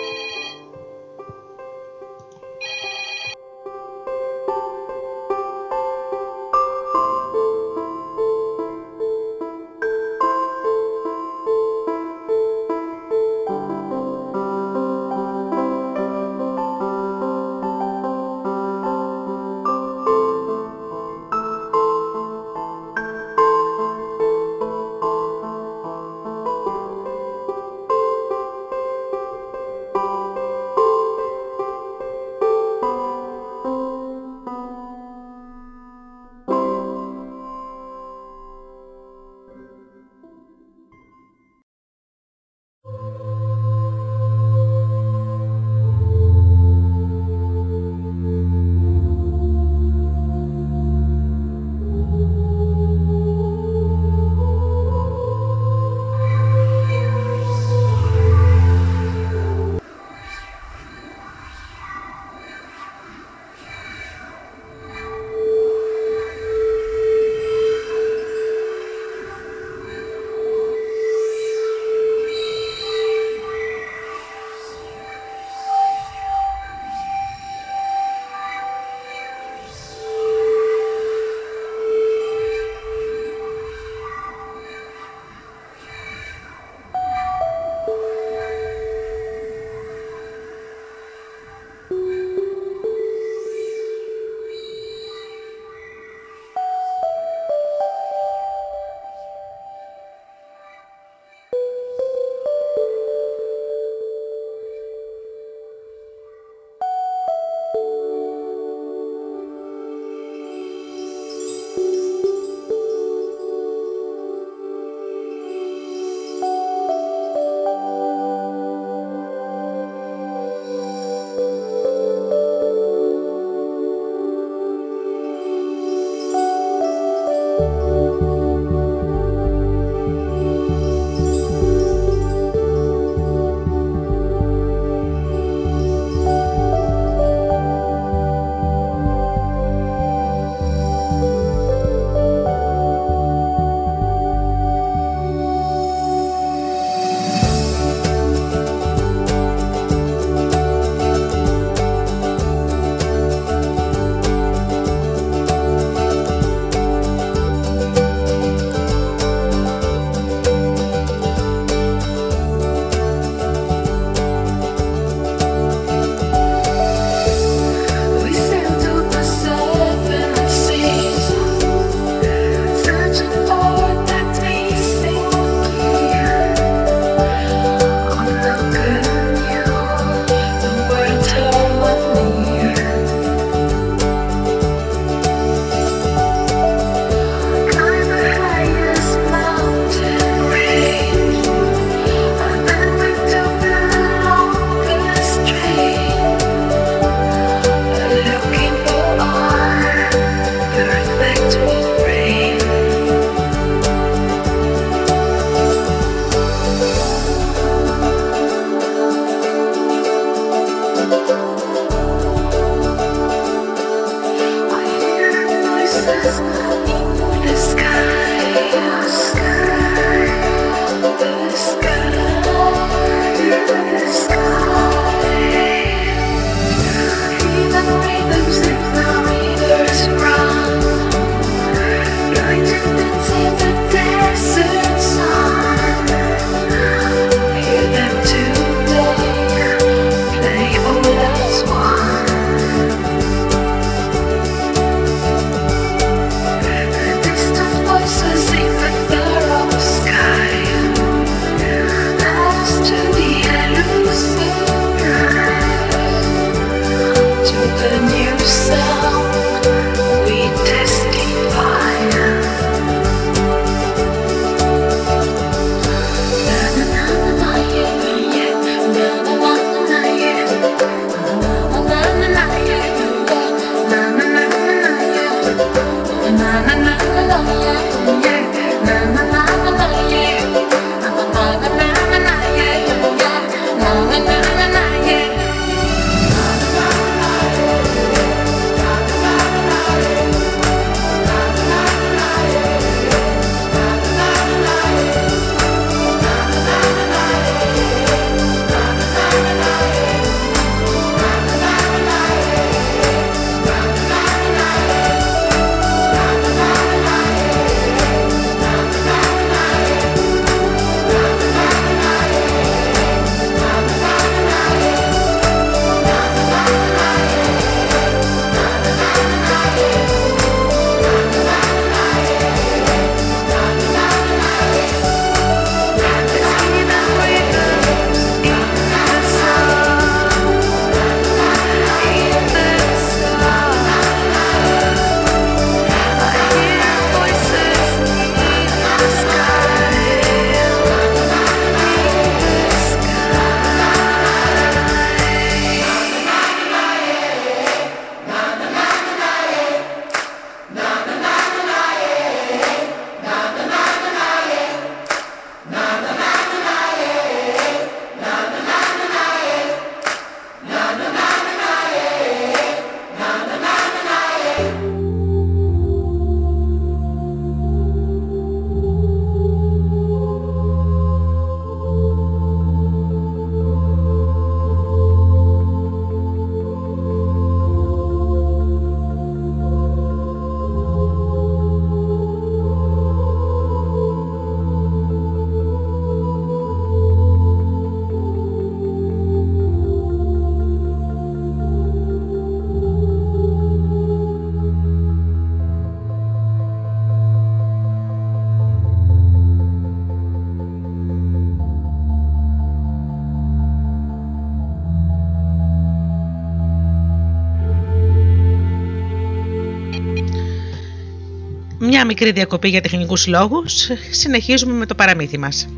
μικρή διακοπή για τεχνικούς λόγους, συνεχίζουμε με το παραμύθι μας.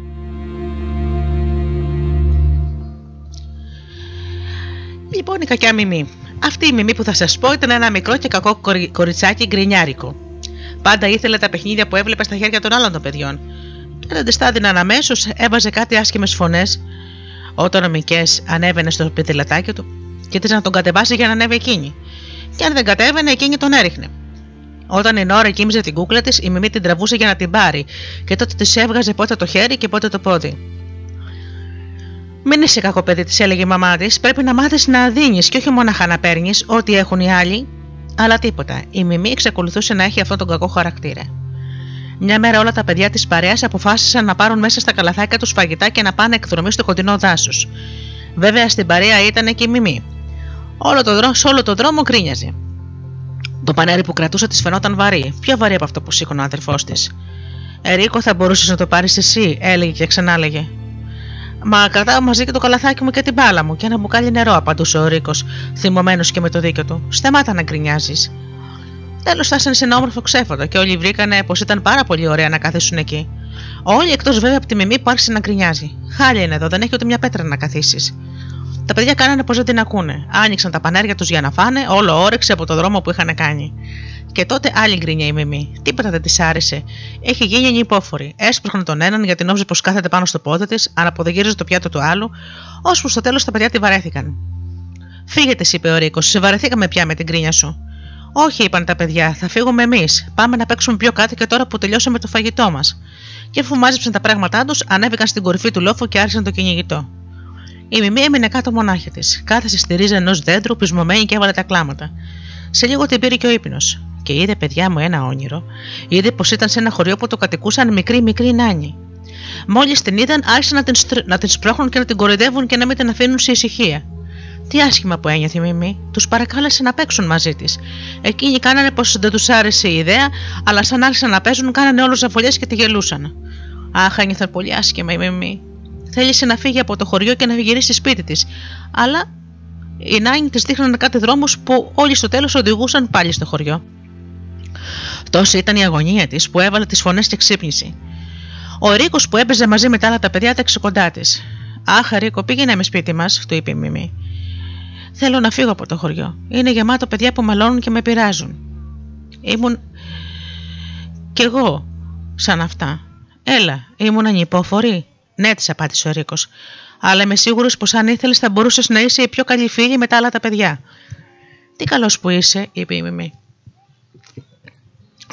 Λοιπόν, η κακιά μιμή. Αυτή η μιμή που θα σας πω ήταν ένα μικρό και κακό κοριτσάκι γκρινιάρικο. Πάντα ήθελε τα παιχνίδια που έβλεπε στα χέρια των άλλων των παιδιών. Και δεν της τα έδιναν αμέσως, έβαζε κάτι άσχημες φωνές όταν ο Μικέ ανέβαινε στο πιδηλατάκι του και της να τον κατεβάσει για να ανέβει εκείνη. Και αν δεν κατέβαινε, εκείνη τον έριχνε. Όταν η Νόρα κοίμιζε την κούκλα της, η Μιμή την τραβούσε για να την πάρει, και τότε της έβγαζε πότε το χέρι και πότε το πόδι. Μην είσαι κακό παιδί, της έλεγε η μαμά της. Πρέπει να μάθεις να δίνεις και όχι μόνο να παίρνεις ό,τι έχουν οι άλλοι. Αλλά τίποτα. Η Μιμή εξακολουθούσε να έχει αυτόν τον κακό χαρακτήρα. Μια μέρα όλα τα παιδιά της παρέας αποφάσισαν να πάρουν μέσα στα καλαθάκια τους φαγητά και να πάνε εκδρομή στο κοντινό δάσος. Βέβαια στην παρέα ήταν και η Μιμή. Όλο το δρόμο, σε όλο το δρόμο κρίνιαζε. Το πανέρι που κρατούσε της φαινόταν βαρύ, πιο βαρύ από αυτό που σήκωνε ο αδερφός της. Ερίκο, θα μπορούσες να το πάρεις εσύ, έλεγε και ξανάλεγε. Μα κρατάω μαζί και το καλαθάκι μου και την μπάλα μου και ένα μπουκάλι νερό, απαντούσε ο Ρίκος, θυμωμένος και με το δίκιο του. Σταμάτα να γκρινιάζεις. Τέλος φτάσανε σε ένα όμορφο ξέφωτο και όλοι βρήκανε πως ήταν πάρα πολύ ωραία να καθίσουν εκεί. Όλοι εκτός βέβαια από τη μιμή που άρχισε να γκρινιάζει. Χάλια είναι εδώ, δεν έχει ούτε μια πέτρα να καθίσεις. Τα παιδιά κάνανε πως δεν την ακούνε. Άνοιξαν τα πανέρια τους για να φάνε, όλο όρεξε από το δρόμο που είχαν κάνει. Και τότε άλλη γκρινιά η Μιμή. Τίποτα δεν της άρεσε. Έχει γίνει ανυπόφορη. Έσπροχνε τον έναν γιατί νόμιζε πως κάθεται πάνω στο πόδι της, αναποδεγύριζε το πιάτο του άλλου, ώσπου στο τέλος τα παιδιά τη βαρέθηκαν. Φύγετε, είπε ο Ρίκος, σε βαρεθήκαμε πια με την κρίνια σου. Όχι, είπαν τα παιδιά, θα φύγουμε εμείς. Πάμε να παίξουμε πιο κάτι και τώρα που τελειώσαμε το φαγητό μας. Και αφού μάζεψαν τα πράγματά τους, ανέβηκαν στην κορυφή του λόφου και άρχισαν το κυνηγητό. Η Μιμή έμεινε κάτω μονάχη της. Κάθεσε στη ρίζα ενός δέντρου, πεισμωμένη και έβαλε τα κλάματα. Σε λίγο την πήρε και ο ύπνος. Και είδε, παιδιά μου, ένα όνειρο. Είδε πως ήταν σε ένα χωριό που το κατοικούσαν μικροί μικροί νάνοι. Μόλις την είδαν, άρχισαν να την, στρ... να την σπρώχνουν και να την κοροϊδεύουν και να μην την αφήνουν σε ησυχία. Τι άσχημα που ένιωθε η Μιμή, τους παρακάλεσε να παίξουν μαζί της. Εκείνοι κάνανε πως δεν τους άρεσε η ιδέα, αλλά σαν άρχισαν να παίζουν, κάνανε όλους ζαφολιέ και τη γελούσαν. Αχ, ένιωθαν πολύ άσχημα η Μιμή. Θέλησε να φύγει από το χωριό και να γυρίσει σπίτι της, αλλά οι Νάινι της δείχναν κάτι δρόμους που όλοι στο τέλος οδηγούσαν πάλι στο χωριό. Τόση ήταν η αγωνία της που έβαλε τις φωνές και ξύπνησε. Ο Ρίκος που έπαιζε μαζί με τα άλλα τα παιδιά τέξε κοντά της. Αχ, Ρίκο, πήγαινε με σπίτι μας, του είπε η Μιμή. Θέλω να φύγω από το χωριό. Είναι γεμάτο παιδιά που μαλώνουν και με πειράζουν. Ήμουν. κι εγώ σαν αυτά. Έλα, ήμουν ανυπόφορη. Ναι, της απάντησε ο Ρίκος. Αλλά είμαι σίγουρος πως αν ήθελες θα μπορούσες να είσαι η πιο καλή φίλη με τα άλλα τα παιδιά. Τι καλός που είσαι, είπε η Μιμή.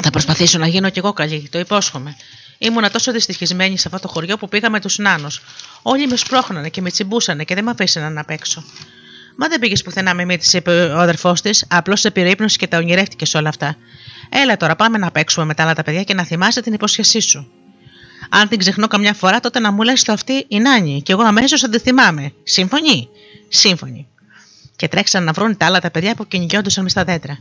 Θα προσπαθήσω να γίνω κι εγώ καλή, το υπόσχομαι. Ήμουνα τόσο δυστυχισμένη σε αυτό το χωριό που πήγα με τους νάνους. Όλοι με σπρώχνανε και με τσιμπούσανε και δεν με αφήσανε να παίξω. Μα δεν πήγες πουθενά με μύτη, είπε ο αδερφός της, απλώς σε πήρε ύπνωση και τα ονειρεύτηκες όλα αυτά. Έλα τώρα, πάμε να παίξουμε με τα άλλα τα παιδιά και να θυμάσαι την υπόσχεσή σου. Αν την ξεχνώ καμιά φορά, τότε να μου λες το αυτή η Νάνη, και εγώ αμέσως θα τη θυμάμαι. Σύμφωνοι; Σύμφωνοι. Και τρέξαν να βρουν τα άλλα τα παιδιά που κυνηγιόντουσαν μες στα δέντρα.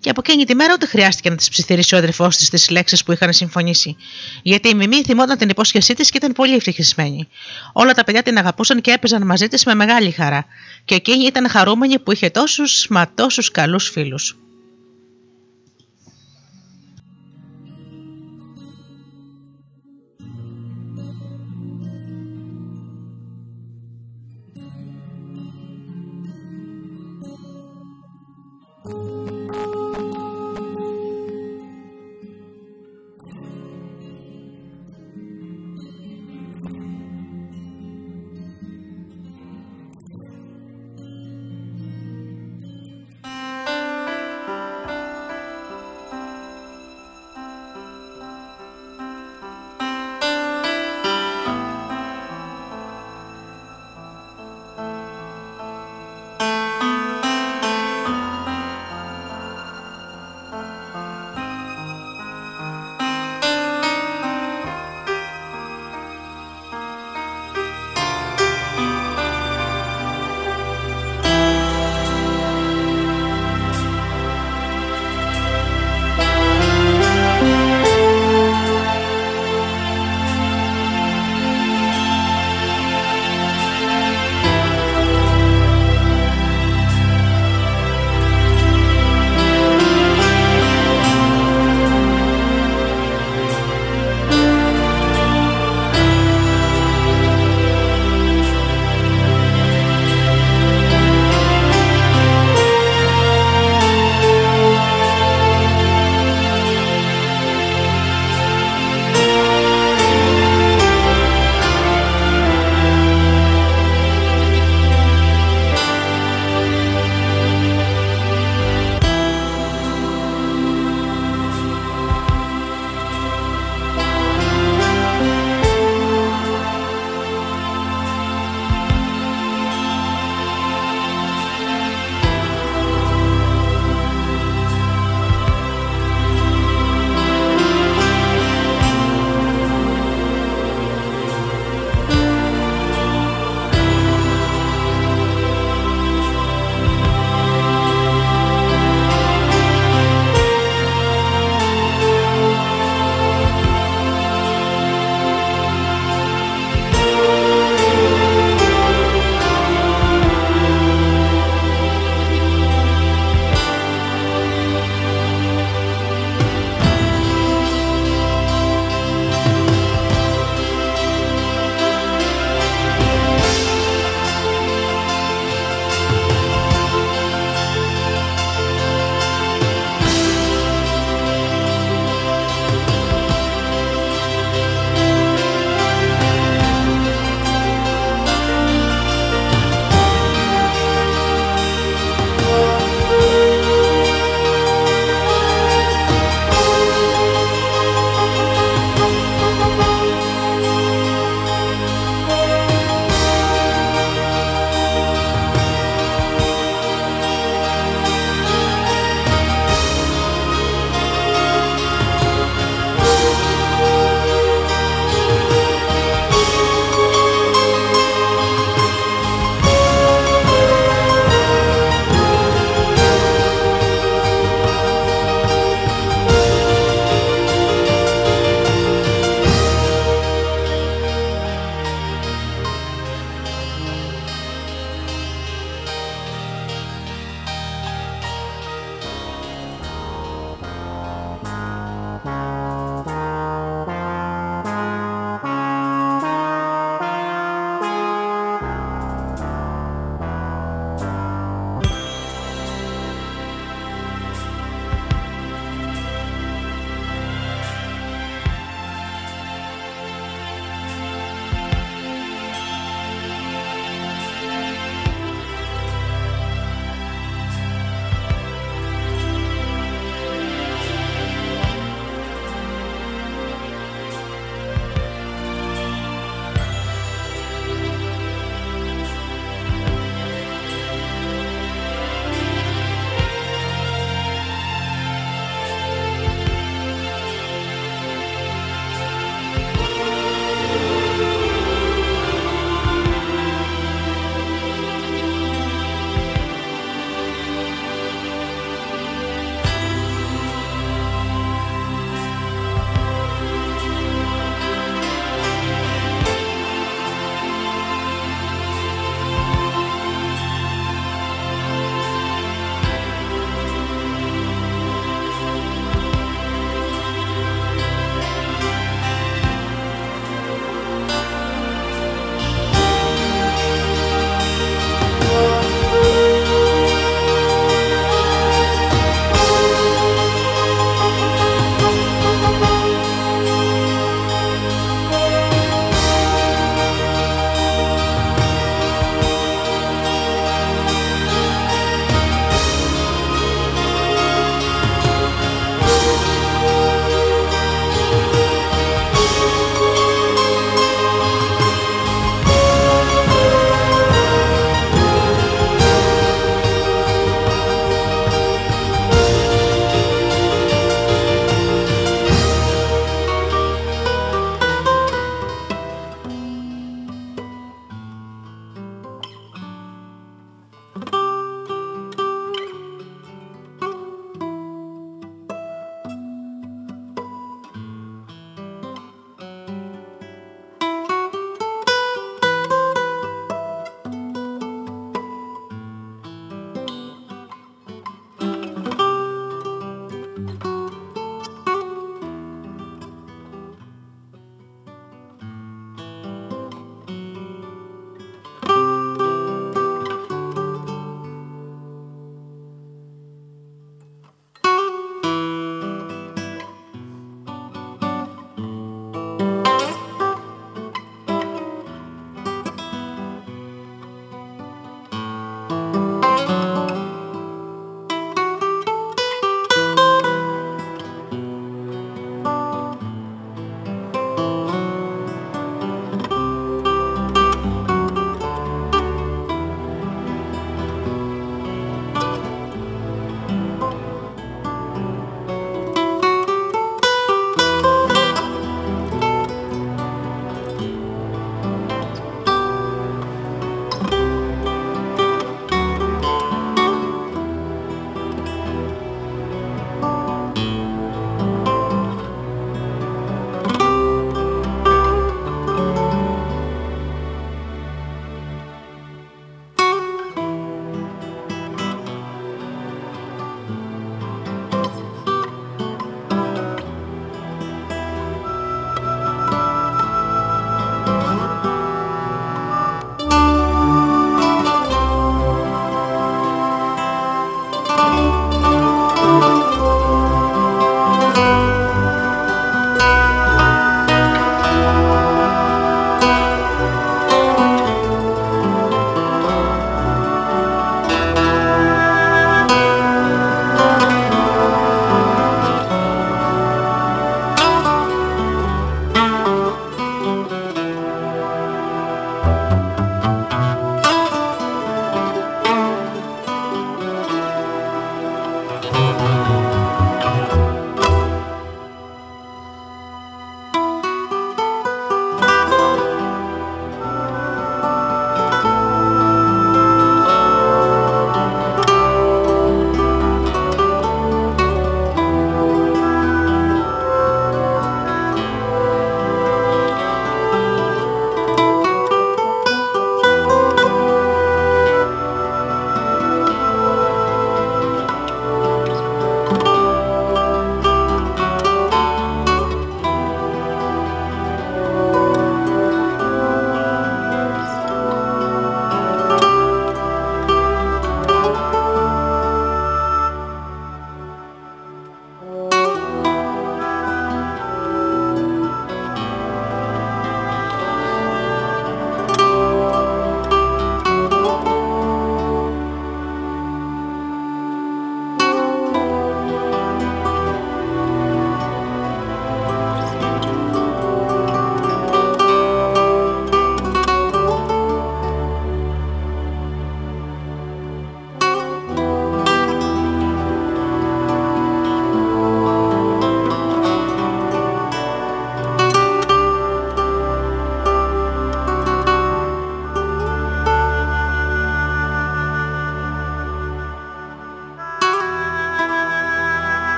Και από εκείνη τη μέρα ούτε χρειάστηκε να τη ψιθυρίσει ο αδερφός της τις λέξεις που είχαν συμφωνήσει. Γιατί η Μιμή θυμόταν την υπόσχεσή της και ήταν πολύ ευτυχισμένη. Όλα τα παιδιά την αγαπούσαν και έπαιζαν μαζί της με μεγάλη χαρά. Και εκείνη ήταν χαρούμενη που είχε τόσους μα τόσους καλούς φίλους.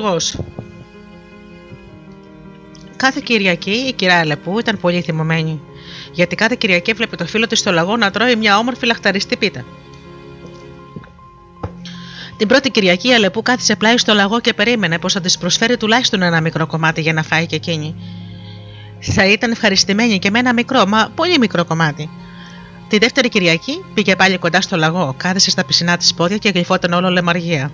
Λογός. Κάθε Κυριακή η κυρία Αλεπού ήταν πολύ θυμωμένη, γιατί κάθε Κυριακή έβλεπε το φίλο της στο λαγό να τρώει μια όμορφη λαχταριστή πίτα. Την πρώτη Κυριακή η Αλεπού κάθισε πλάι στο λαγό και περίμενε πως θα της προσφέρει τουλάχιστον ένα μικρό κομμάτι για να φάει και εκείνη. Θα ήταν ευχαριστημένη και με ένα μικρό, μα πολύ μικρό κομμάτι. Τη δεύτερη Κυριακή πήγε πάλι κοντά στο λαγό, κάθισε στα πισινά της πόδια και γλυφόταν όλο λεμαργία.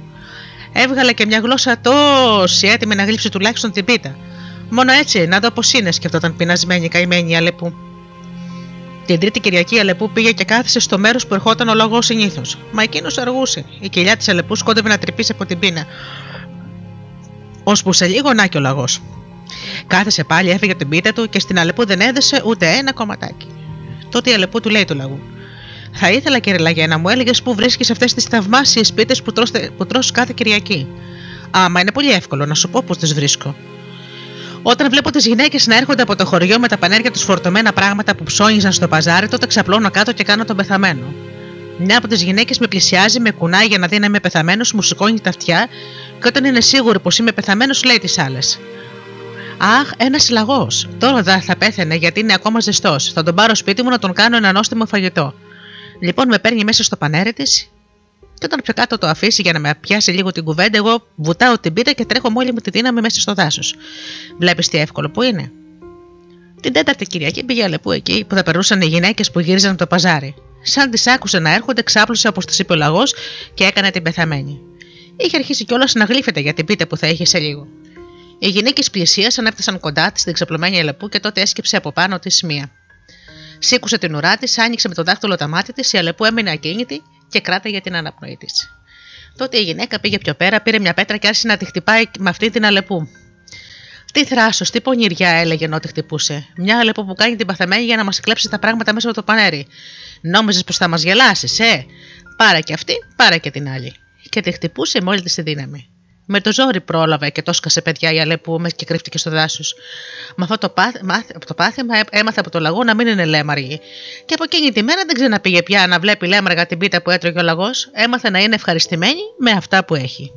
Έβγαλε και μια γλώσσα τόση έτοιμη να γλύψει τουλάχιστον την πίτα. Μόνο έτσι, να δω πώς είναι, σκεφτόταν πεινασμένη καημένη η Αλεπού. Την τρίτη Κυριακή η Αλεπού πήγε και κάθισε στο μέρος που ερχόταν ο λαγός συνήθως. Μα εκείνος αργούσε. Η κοιλιά της Αλεπούς σκόντευε να τρυπήσει από την πείνα. Ώσπου σε λίγο να και ο λαγός. Κάθεσε πάλι, έφυγε την πίτα του και στην Αλεπού δεν έδεσε ούτε ένα κομματάκι. Τότε η Αλεπού του λέει του λαγού: Θα ήθελα, κύριε Λαγέ, να μου έλεγες πού βρίσκεις αυτές τις θαυμάσιες πίτες που, που τρώσει κάθε Κυριακή. Άμα είναι πολύ εύκολο να σου πω πώς τις βρίσκω. Όταν βλέπω τις γυναίκες να έρχονται από το χωριό με τα πανέρια τους φορτωμένα πράγματα που ψώνιζαν στο παζάρι, τότε ξαπλώνω κάτω και κάνω τον πεθαμένο. Μια από τις γυναίκες με πλησιάζει, με κουνάει για να δει να είμαι πεθαμένος, μου σηκώνει τα αυτιά και όταν είναι σίγουρη πως είμαι πεθαμένος, λέει τις άλλες. Αχ, ένας λαγός. Τώρα δεν θα πέθαινε γιατί είναι ακόμα ζεστός. Θα τον πάρω σπίτι μου να τον κάνω ένα νόστιμο φαγητό. Λοιπόν, με παίρνει μέσα στο πανέρι της και όταν πιο κάτω το αφήσει για να με πιάσει λίγο την κουβέντα, εγώ βουτάω την πίτα και τρέχω με όλη μου τη δύναμη μέσα στο δάσος. Βλέπεις τι εύκολο που είναι. Την τέταρτη Κυριακή πήγε αλεπού εκεί που θα περνούσαν οι γυναίκες που γύριζαν από το παζάρι. Σαν τις άκουσε να έρχονται, ξάπλωσε όπως τη είπε ο λαγός και έκανε την πεθαμένη. Είχε αρχίσει κιόλας να γλύφεται για την πίτα που θα είχε σε λίγο. Οι γυναίκες πλησίασαν, έφτασαν κοντά της στην ξαπλωμένη αλεπού και τότε έσκυψε από πάνω της μία. Σήκουσε την ουρά της, άνοιξε με το δάχτυλο τα μάτια της, η αλεπού έμεινε ακίνητη και κράταγε την αναπνοή της. Τότε η γυναίκα πήγε πιο πέρα, πήρε μια πέτρα και άρχισε να τη χτυπάει με αυτή την αλεπού. Τι θράσος, τι πονηριά, έλεγε ενώ τη χτυπούσε. Μια αλεπού που κάνει την παθεμένη για να μας κλέψει τα πράγματα μέσα από το πανέρι. Νόμιζες πως θα μας γελάσεις, ε! Πάρε και αυτή, πάρε και την άλλη. Και τη χτυπούσε με όλη τη δύναμη. Με το ζόρι πρόλαβε και το σκασε παιδιά η Αλέπου και κρύφτηκε στο δάσος. Με αυτό το, το πάθημα έμαθε από το λαγό να μην είναι λέμαργη. Και από εκείνη τη μέρα δεν ξαναπήγε πια να βλέπει λέμαργα την πίτα που έτρωγε ο λαγός, έμαθε να είναι ευχαριστημένη με αυτά που έχει.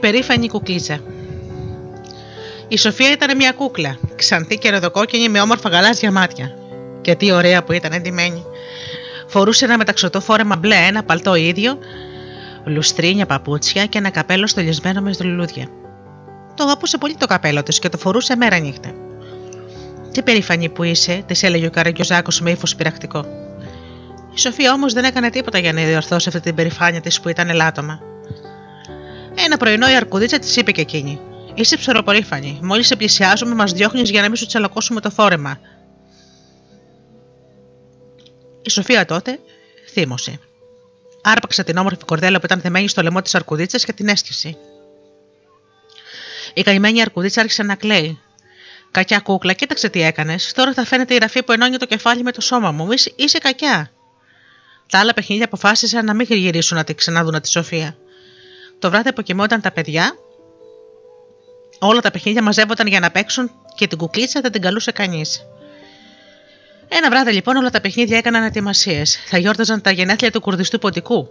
Περήφανη κουκλίτσα. Η Σοφία ήταν μια κούκλα, ξανθή και ρεδοκόκκινη με όμορφα γαλάζια μάτια. Και τι ωραία που ήταν εντυμένη. Φορούσε ένα μεταξωτό φόρεμα μπλε, ένα παλτό ίδιο, λουστρίνια παπούτσια και ένα καπέλο στολισμένο με λουλούδια. Το αγαπούσε πολύ το καπέλο της και το φορούσε μέρα νύχτα. Τι περήφανη που είσαι, της έλεγε ο Καραγκιόζάκο με ύφος πειρακτικό. Η Σοφία όμως δεν έκανε τίποτα για να διορθώσει αυτή την περηφάνεια της που ήταν ελάττωμα. Ένα πρωινό η Αρκουδίτσα της είπε και εκείνη: Είσαι ψωροπορήφανη. Μόλις σε πλησιάζουμε, μας διώχνεις για να μην σου τσαλακώσουμε το φόρεμα. Η Σοφία τότε θύμωσε. Άρπαξε την όμορφη κορδέλα που ήταν θεμένη στο λαιμό της Αρκουδίτσας και την έσκησε. Η καημένη Αρκουδίτσα άρχισε να κλαίει. Κακιά κούκλα, κοίταξε τι έκανες. Τώρα θα φαίνεται η ραφή που ενώνει το κεφάλι με το σώμα μου. Είσαι κακιά. Τα άλλα παιχνίδια αποφάσισαν να μην γυρίσουν να τη ξαναδούν τη Σοφία. Το βράδυ που κοιμόταν τα παιδιά, όλα τα παιχνίδια μαζεύονταν για να παίξουν και την κουκλίτσα δεν την καλούσε κανείς. Ένα βράδυ λοιπόν όλα τα παιχνίδια έκαναν ετοιμασίες. Θα γιόρταζαν τα γενέθλια του κουρδιστού ποντικού.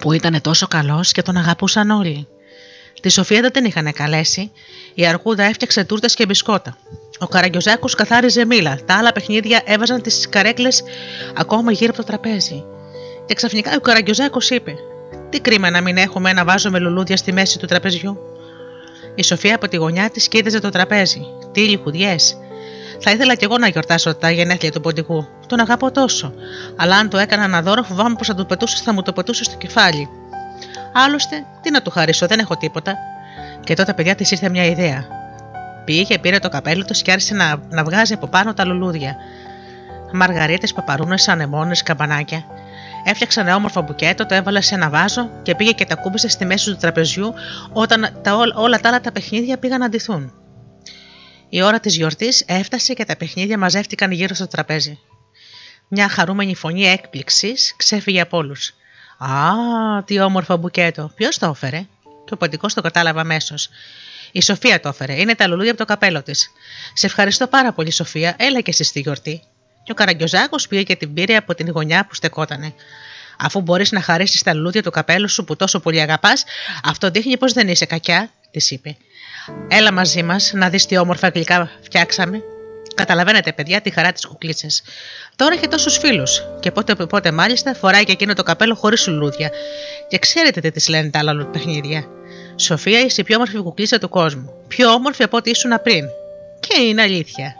Που ήταν τόσο καλός και τον αγαπούσαν όλοι. Τη Σοφία δεν την είχαν καλέσει. Η Αργούδα έφτιαξε τούρτες και μπισκότα. Ο Καραγκιόζάκο καθάριζε μήλα. Τα άλλα παιχνίδια έβαζαν τις καρέκλες ακόμα γύρω από το τραπέζι. Και ξαφνικά ο Καραγκιόζάκο είπε: Τι κρίμα να μην έχουμε ένα βάζο με λουλούδια στη μέση του τραπεζιού. Η Σοφία από τη γωνιά της κοίταζε το τραπέζι. Τι λιχουδιές. Θα ήθελα κι εγώ να γιορτάσω τα γενέθλια του ποντικού. Τον αγαπώ τόσο. Αλλά αν το έκανα ένα δώρο, φοβάμαι πως θα, το πετούσε, θα μου το πετούσες στο κεφάλι. Άλλωστε, τι να του χαρίσω, δεν έχω τίποτα. Και τότε, παιδιά, της ήρθε μια ιδέα. Πήγε, πήρε το καπέλο του και άρχισε να, να βγάζει από πάνω τα λουλούδια. Μαργαρίτες, παπαρούνες, ανεμόνες, καμπανάκια. Έφτιαξε ένα όμορφο μπουκέτο, το έβαλε σε ένα βάζο και πήγε και τα κούμπισε στη μέση του τραπεζιού όταν τα, όλα τα άλλα τα παιχνίδια πήγαν να ντυθούν. Η ώρα της γιορτής έφτασε και τα παιχνίδια μαζεύτηκαν γύρω στο τραπέζι. Μια χαρούμενη φωνή έκπληξης ξέφυγε από όλους. Α, τι όμορφο μπουκέτο. Ποιος το έφερε. Και ο ποντικός το κατάλαβε αμέσως. Η Σοφία το έφερε. Είναι τα λουλούδια από το καπέλο της. Σε ευχαριστώ πάρα πολύ, Σοφία. Έλα και εσύ στη γιορτή. Και ο Καραγκιόζάκο πήγε και την πήρε από την γωνιά που στεκότανε. Αφού μπορείς να χαρίσεις τα λουλούδια του καπέλου σου που τόσο πολύ αγαπάς, αυτό δείχνει πως δεν είσαι κακιά, της είπε. Έλα μαζί μας να δεις τι όμορφα γλυκά φτιάξαμε. Καταλαβαίνετε, παιδιά, τη χαρά της κουκλίτσας. Τώρα έχει τόσους φίλους. Και πότε, πότε μάλιστα φοράει και εκείνο το καπέλο χωρίς λουλούδια. Και ξέρετε τι της λένε τα άλλα παιχνίδια. Σοφία, είσαι η πιο όμορφη κουκλίτσα του κόσμου. Πιο όμορφη από ό,τι ήσουν πριν. Και είναι αλήθεια.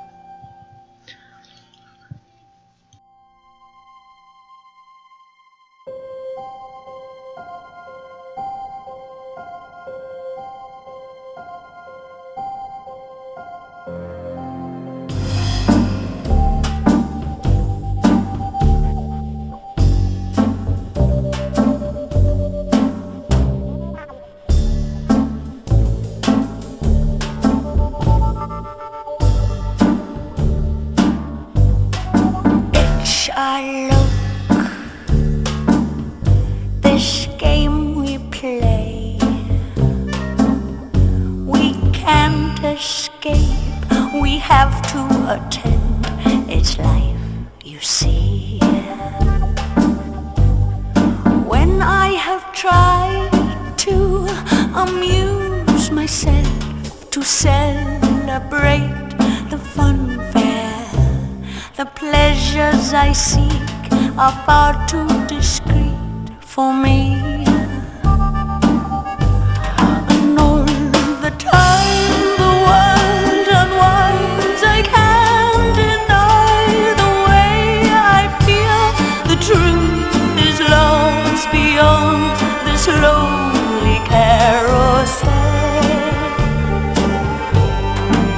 slowly carousel.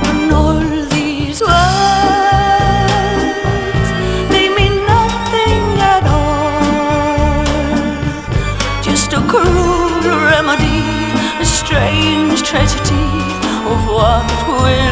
And all these words, they mean nothing at all. Just a cruel remedy, a strange tragedy of what will.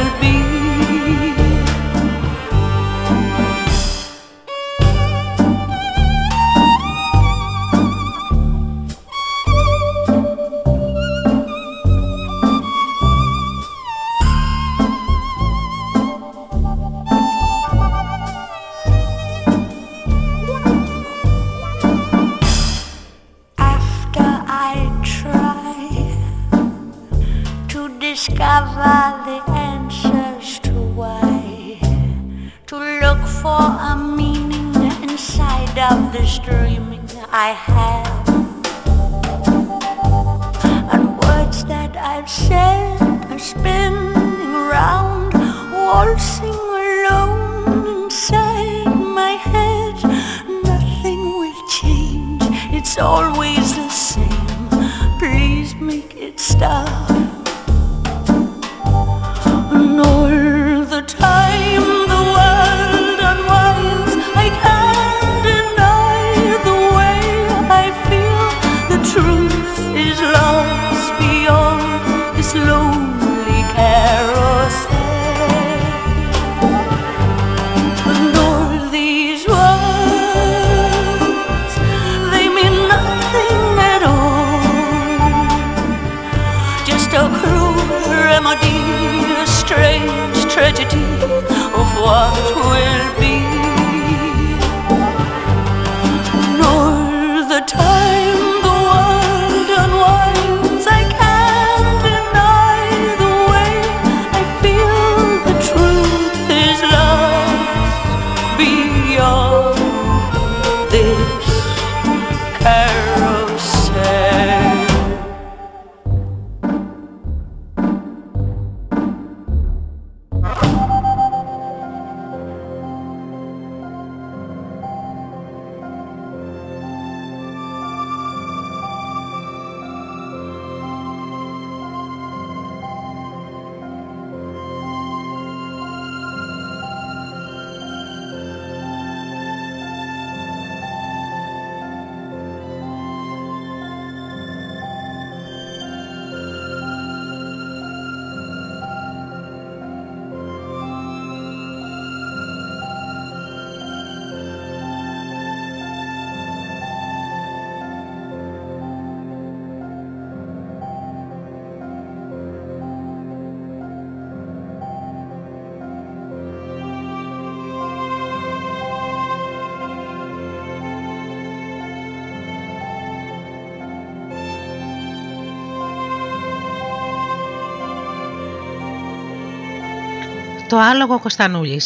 Το άλογο Κωνστανούλη.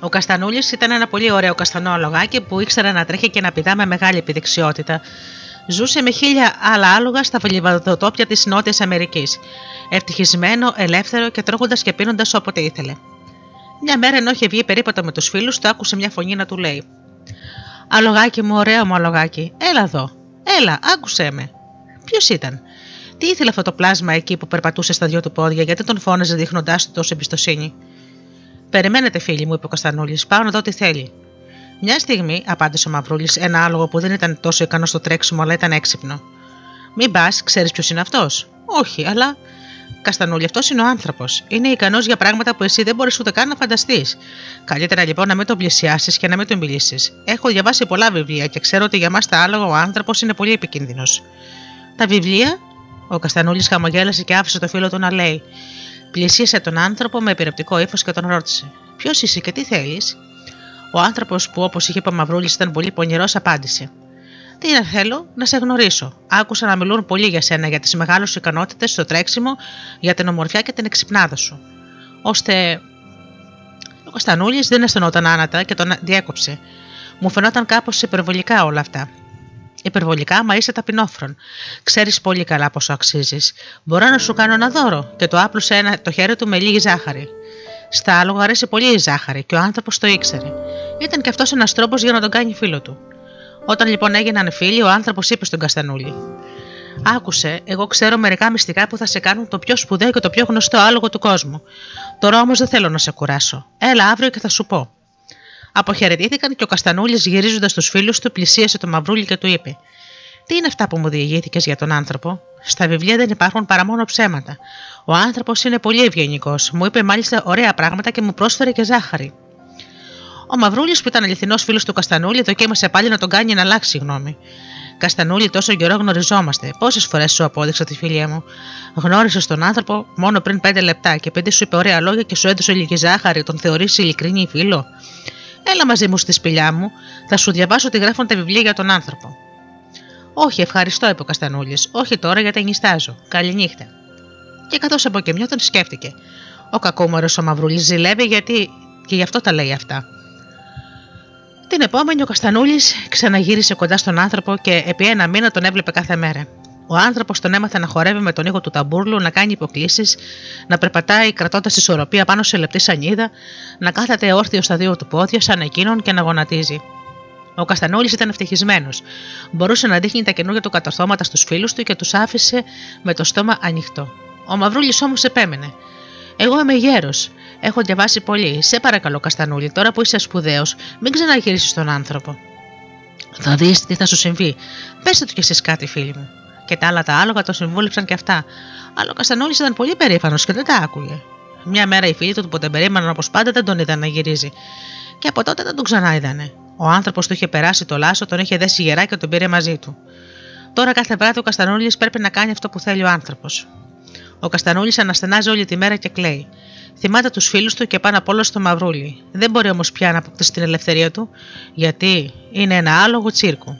Ο Καστανούλης ήταν ένα πολύ ωραίο καστανό αλογάκι που ήξερε να τρέχει και να πηδά με μεγάλη επιδεξιότητα. Ζούσε με χίλια άλλα άλογα στα βολιβαδοτόπια της Νότιας Αμερικής. Ευτυχισμένο, ελεύθερο και τρώγοντας και πίνοντας όποτε ήθελε. Μια μέρα ενώ είχε βγει περίπατο με τους φίλους του, άκουσε μια φωνή να του λέει: Αλογάκι μου, ωραίο μου αλογάκι, έλα εδώ, έλα, άκουσέ με. Ποιος ήταν, τι ήθελε αυτό το πλάσμα εκεί που περπατούσε στα δυο του πόδια, γιατί τον φώναζε δείχνοντάς του τόσο εμπιστοσύνη. Περιμένετε, φίλοι μου, είπε ο Κωνστανούλη, πάω να δω τι θέλει. Μια στιγμή, απάντησε ο Μαυρούλης, ένα άλογο που δεν ήταν τόσο ικανό στο τρέξιμο, αλλά ήταν έξυπνο. Μην πας, ξέρεις ποιος είναι αυτός. Όχι, αλλά. Καστανούλη, αυτός είναι ο άνθρωπος. Είναι ικανός για πράγματα που εσύ δεν μπορείς ούτε καν να φανταστείς. Καλύτερα λοιπόν να μην τον πλησιάσεις και να μην τον μιλήσεις. Έχω διαβάσει πολλά βιβλία και ξέρω ότι για μας τα άλογα ο άνθρωπος είναι πολύ επικίνδυνος. Τα βιβλία, ο Καστανούλης χαμογέλασε και άφησε το φίλο του να λέει. Πλησίασε τον άνθρωπο με επιρρεπτικό ύφος και τον ρώτησε: Ποιος είσαι και τι θέλεις; Ο άνθρωπος που, όπως είχε πει ο Μαυρούλης, ήταν πολύ πονηρός, απάντησε: Τι να θέλω, να σε γνωρίσω. Άκουσα να μιλούν πολύ για σένα, για τις μεγάλες σου ικανότητες στο τρέξιμο, για την ομορφιά και την εξυπνάδα σου. Ώστε. Ο Κωνστανούλη δεν αισθανόταν άνατα και τον διέκοψε. Μου φαινόταν κάπως υπερβολικά όλα αυτά. Υπερβολικά, μα είσαι ταπεινόφρον. Ξέρεις πολύ καλά πόσο αξίζεις. Μπορώ να σου κάνω ένα δώρο. Και το άπλωσε ένα, το χέρι του με λίγη ζάχαρη. Στα άλογα αρέσει πολύ η ζάχαρη και ο άνθρωπος το ήξερε. Ήταν και αυτός ένας τρόπος για να τον κάνει φίλο του. Όταν λοιπόν έγιναν φίλοι, ο άνθρωπος είπε στον Καστανούλη: Άκουσε, εγώ ξέρω μερικά μυστικά που θα σε κάνουν το πιο σπουδαίο και το πιο γνωστό άλογο του κόσμου. Τώρα όμως δεν θέλω να σε κουράσω. Έλα αύριο και θα σου πω. Αποχαιρετήθηκαν και ο Καστανούλης, γυρίζοντας τους φίλους του, πλησίασε το Μαυρούλι και του είπε: Τι είναι αυτά που μου διηγήθηκες για τον άνθρωπο; Στα βιβλία δεν υπάρχουν παρά μόνο ψέματα. Ο άνθρωπος είναι πολύ ευγενικός. Μου είπε μάλιστα ωραία πράγματα και μου πρόσφερε και ζάχαρη. Ο Μαυρούλης, που ήταν αληθινός φίλος του Καστανούλη, δοκίμασε πάλι να τον κάνει να αλλάξει γνώμη. Καστανούλη, τόσο καιρό γνωριζόμαστε. Πόσες φορές σου απόδειξα τη φίλια μου. Γνώρισες τον άνθρωπο μόνο πριν πέντε λεπτά και επειδή σου είπε ωραία λόγια και σου έδωσε λίγη ζάχαρη, τον θεωρείς ειλικρινή φίλο. Έλα μαζί μου στη σπηλιά μου, θα σου διαβάσω τι γράφουν τα βιβλία για τον άνθρωπο. Όχι, ευχαριστώ, είπε ο Καστανούλης. Όχι τώρα γιατί νιστάζω. Καληνύχτα. Και καθώς αποκαιμιόταν, σκέφτηκε. Ο κακόμορος ο Μαυρούλης ζηλεύει γιατί και γι' αυτό τα λέει αυτά. Την επόμενη ο Καστανούλης ξαναγύρισε κοντά στον άνθρωπο και επί ένα μήνα τον έβλεπε κάθε μέρα. Ο άνθρωπος τον έμαθε να χορεύει με τον ήχο του ταμπούρλου, να κάνει υποκλήσεις, να περπατάει κρατώντας τη ισορροπία πάνω σε λεπτή σανίδα, να κάθεται όρθιο στα δύο του πόδια σαν εκείνον και να γονατίζει. Ο Καστανούλης ήταν ευτυχισμένος. Μπορούσε να δείχνει τα καινούργια του κατορθώματα στους φίλους του και τους άφησε με το στόμα ανοιχτό. Ο Μαυρούλης όμως επέμενε. Εγώ είμαι γέρος. Έχω διαβάσει πολύ. Σε παρακαλώ, Καστανούλη, τώρα που είσαι σπουδαίος, μην ξαναγυρίσεις τον άνθρωπο. Θα δεις τι θα σου συμβεί. Πέστε του κι εσείς κάτι, φίλοι μου. Και τα άλλα τα άλογα το συμβούλεψαν και αυτά. Αλλά ο Καστανούλη ήταν πολύ περήφανος και δεν τα άκουγε. Μια μέρα οι φίλοι του που τον περίμεναν όπως πάντα δεν τον είδαν να γυρίζει. Και από τότε δεν τον ξανά είδανε. Ο άνθρωπος του είχε περάσει το λάσο, τον είχε δέσει γερά και τον πήρε μαζί του. Τώρα κάθε βράδυ ο Καστανούλη πρέπει να κάνει αυτό που θέλει ο άνθρωπος. Ο Καστανούλη αναστενάζει όλη τη μέρα και κλαίει. Θυμάται τους φίλους του και πάνω απ' όλα στο Μαυρούλι. Δεν μπορεί όμως πια να αποκτήσει την ελευθερία του, γιατί είναι ένα άλογο τσίρκου.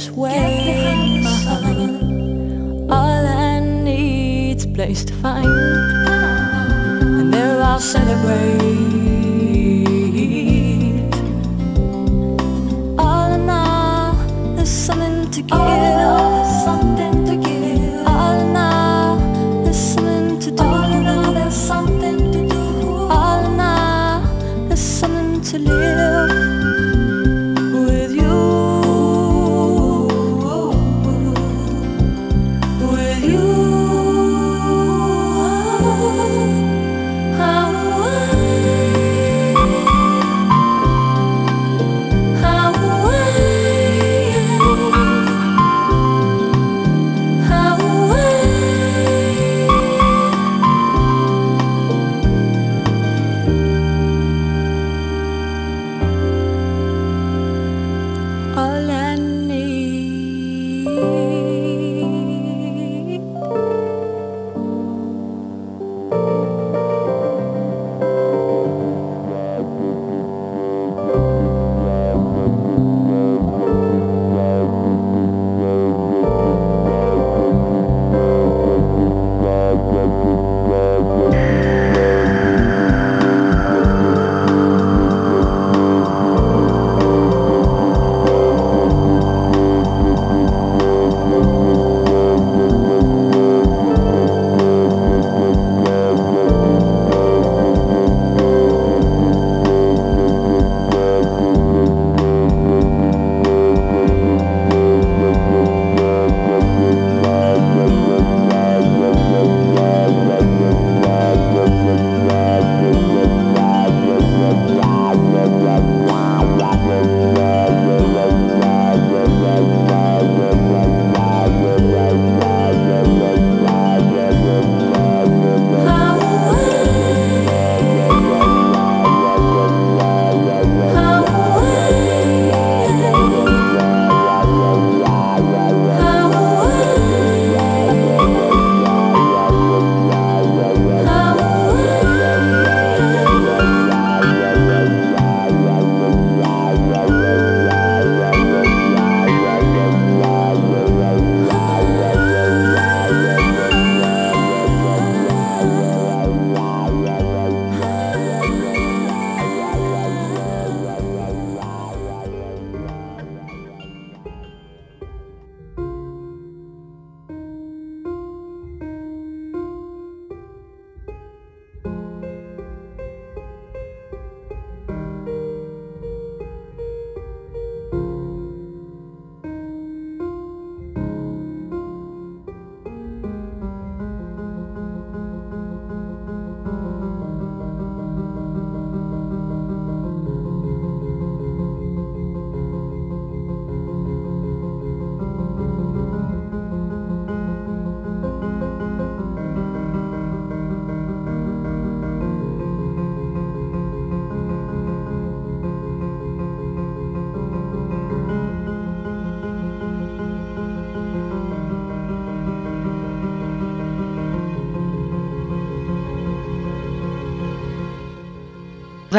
this way.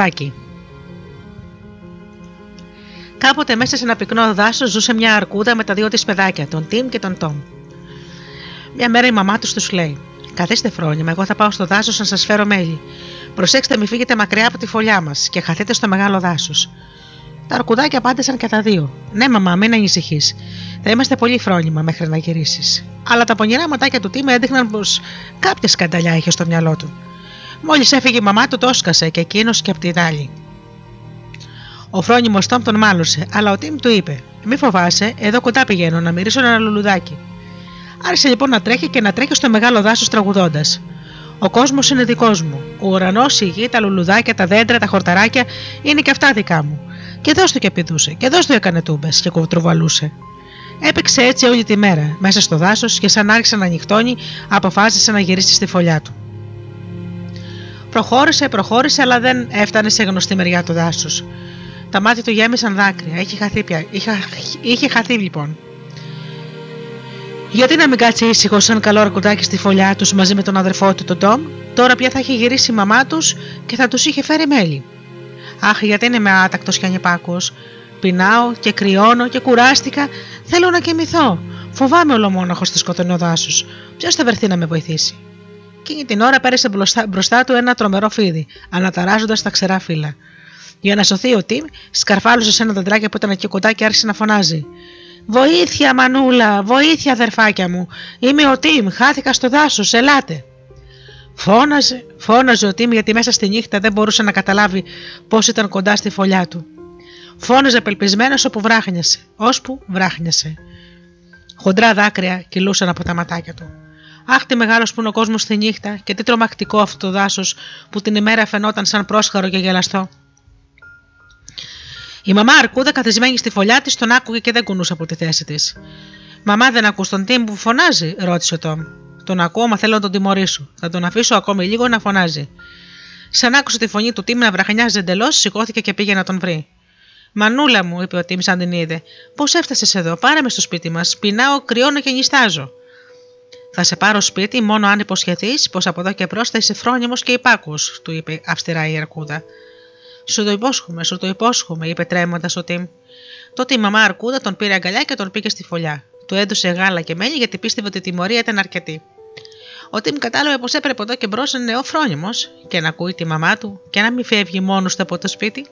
Δάκι. Κάποτε μέσα σε ένα πυκνό δάσος ζούσε μια αρκούδα με τα δύο της παιδάκια, τον Τιμ και τον Τόμ. Μια μέρα η μαμά τους τους λέει: Καθίστε φρόνιμα, εγώ θα πάω στο δάσος να σας φέρω μέλι. Προσέξτε, μην φύγετε μακριά από τη φωλιά μας και χαθείτε στο μεγάλο δάσος. Τα αρκουδάκια απάντησαν και τα δύο. Ναι, μαμά, μην ανησυχείς. Θα είμαστε πολύ φρόνιμα μέχρι να γυρίσεις. Αλλά τα πονηρά ματάκια του Τίμ έδειχναν πως κάποια σκανταλιά είχε στο μυαλό του. Μόλις έφυγε η μαμά του, το όσκασε και εκείνος και απ' την άλλη. Ο φρόνιμος Τόμ τον μάλωσε, αλλά ο Τίμ του είπε: Μη φοβάσαι, εδώ κοντά πηγαίνω να μυρίσω ένα λουλουδάκι. Άρχισε λοιπόν να τρέχει και να τρέχει στο μεγάλο δάσος τραγουδώντας. Ο κόσμος είναι δικός μου. Ο ουρανός, η γη, τα λουλουδάκια, τα δέντρα, τα χορταράκια είναι και αυτά δικά μου. Και δώσ' του και πηδούσε, και δώσ' του έκανε τούμπες και κουβατρουβαλούσε. Έπαιξε έτσι όλη τη μέρα, μέσα στο δάσος και σαν άρχισε να νυχτώνει, αποφάσισε να γυρίσει στη φωλιά του. Προχώρησε, προχώρησε, αλλά δεν έφτανε σε γνωστή μεριά του δάσου. Τα μάτια του γέμισαν δάκρυα. Είχε χαθεί πια. Είχε, είχε χαθεί λοιπόν. Γιατί να μην κάτσει ήσυχο σαν καλό αρκουδάκι στη φωλιά τους μαζί με τον αδερφό του τον Τόμ, τώρα πια θα είχε γυρίσει η μαμά τους και θα τους είχε φέρει μέλι. Αχ, γιατί είναι με άτακτος και ανυπάκο. Πεινάω και κρυώνω και κουράστηκα. Θέλω να κοιμηθώ. Φοβάμαι ολομόναχο στη σκοτεινό δάσος. Ποιος θα βρεθεί να με βοηθήσει; Εκείνη την ώρα πέρασε μπροστά, μπροστά του ένα τρομερό φίδι, αναταράζοντας τα ξερά φύλλα. Για να σωθεί ο Τιμ, σκαρφάλωσε σε ένα δεντράκι που ήταν εκεί κοντά και άρχισε να φωνάζει. Βοήθεια, Μανούλα, βοήθεια, αδερφάκια μου. Είμαι ο Τιμ, χάθηκα στο δάσος, ελάτε. Φώναζε, φώναζε ο Τιμ γιατί μέσα στη νύχτα δεν μπορούσε να καταλάβει πώς ήταν κοντά στη φωλιά του. Φώναζε απελπισμένος όπου βράχνιασε, ώσπου βράχνιασε. Χοντρά δάκρυα κυλούσαν από τα ματάκια του. Αχ, τι μεγάλος που είναι ο κόσμος στη νύχτα και τι τρομακτικό αυτό το δάσος που την ημέρα φαινόταν σαν πρόσχαρο και γελαστό. Η μαμά Αρκούδα, καθισμένη στη φωλιά της, τον άκουγε και δεν κουνούσε από τη θέση της. Μαμά, δεν ακούς τον Τίμ που φωνάζει, ρώτησε ο Τόμ. Τον ακούω, μα θέλω να τον τιμωρήσω. Θα τον αφήσω ακόμη λίγο να φωνάζει. Σαν άκουσε τη φωνή του Τίμ να βραχανιάζει εντελώς, σηκώθηκε και πήγε να τον βρει. Μανούλα μου, είπε ο Τίμ σαν την είδε, πώς έφτασες εδώ, πάρε με στο σπίτι μας. Πεινάω, κρυώνω και νιστάζω. Θα σε πάρω σπίτι μόνο αν υποσχεθείς πως από εδώ και μπρος θα είσαι φρόνιμος και υπάκου, του είπε αυστηρά η Αρκούδα. Σου το υπόσχομαι, σου το υπόσχομαι, είπε τρέμοντας ο Τιμ. Τότε η μαμά Αρκούδα τον πήρε αγκαλιά και τον πήγε στη φωλιά. Του έδωσε γάλα και μέλι γιατί πίστευε ότι η τιμωρία ήταν αρκετή. Ο Τιμ κατάλαβε πως έπρεπε εδώ και μπρος να είναι νεοφρόνιμο και να ακούει τη μαμά του και να μην φεύγει μόνος του από το σπίτι.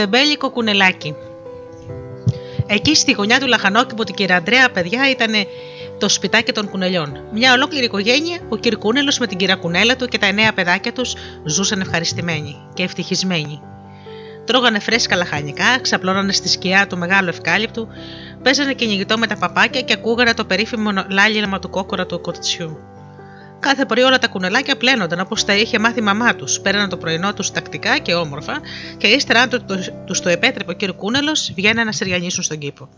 Τεμπέλικο κουνελάκι. Εκεί στη γωνιά του λαχανόκηπου την κυρία Αντρέα, παιδιά, ήταν το σπιτάκι των κουνελιών. Μια ολόκληρη οικογένεια, ο κ. Κούνελος με την κυρία Κουνέλα του και τα εννέα παιδάκια τους ζούσαν ευχαριστημένοι και ευτυχισμένοι. Τρώγανε φρέσκα λαχανικά, ξαπλώνανε στη σκιά του μεγάλου ευκάλυπτου, παίζανε κυνηγητό με τα παπάκια και ακούγανε το περίφημο λάληλμα του κόκορα του κορτσιού. Κάθε πρωί όλα τα κουνελάκια πλένονταν όπως τα είχε μάθει η μαμά τους. Πέραναν το πρωινό τους τακτικά και όμορφα, και ύστερα, αν του το, το, το επέτρεπε ο κ. Κούνελος, βγαίνανε να σεριανίσουν στον κήπο.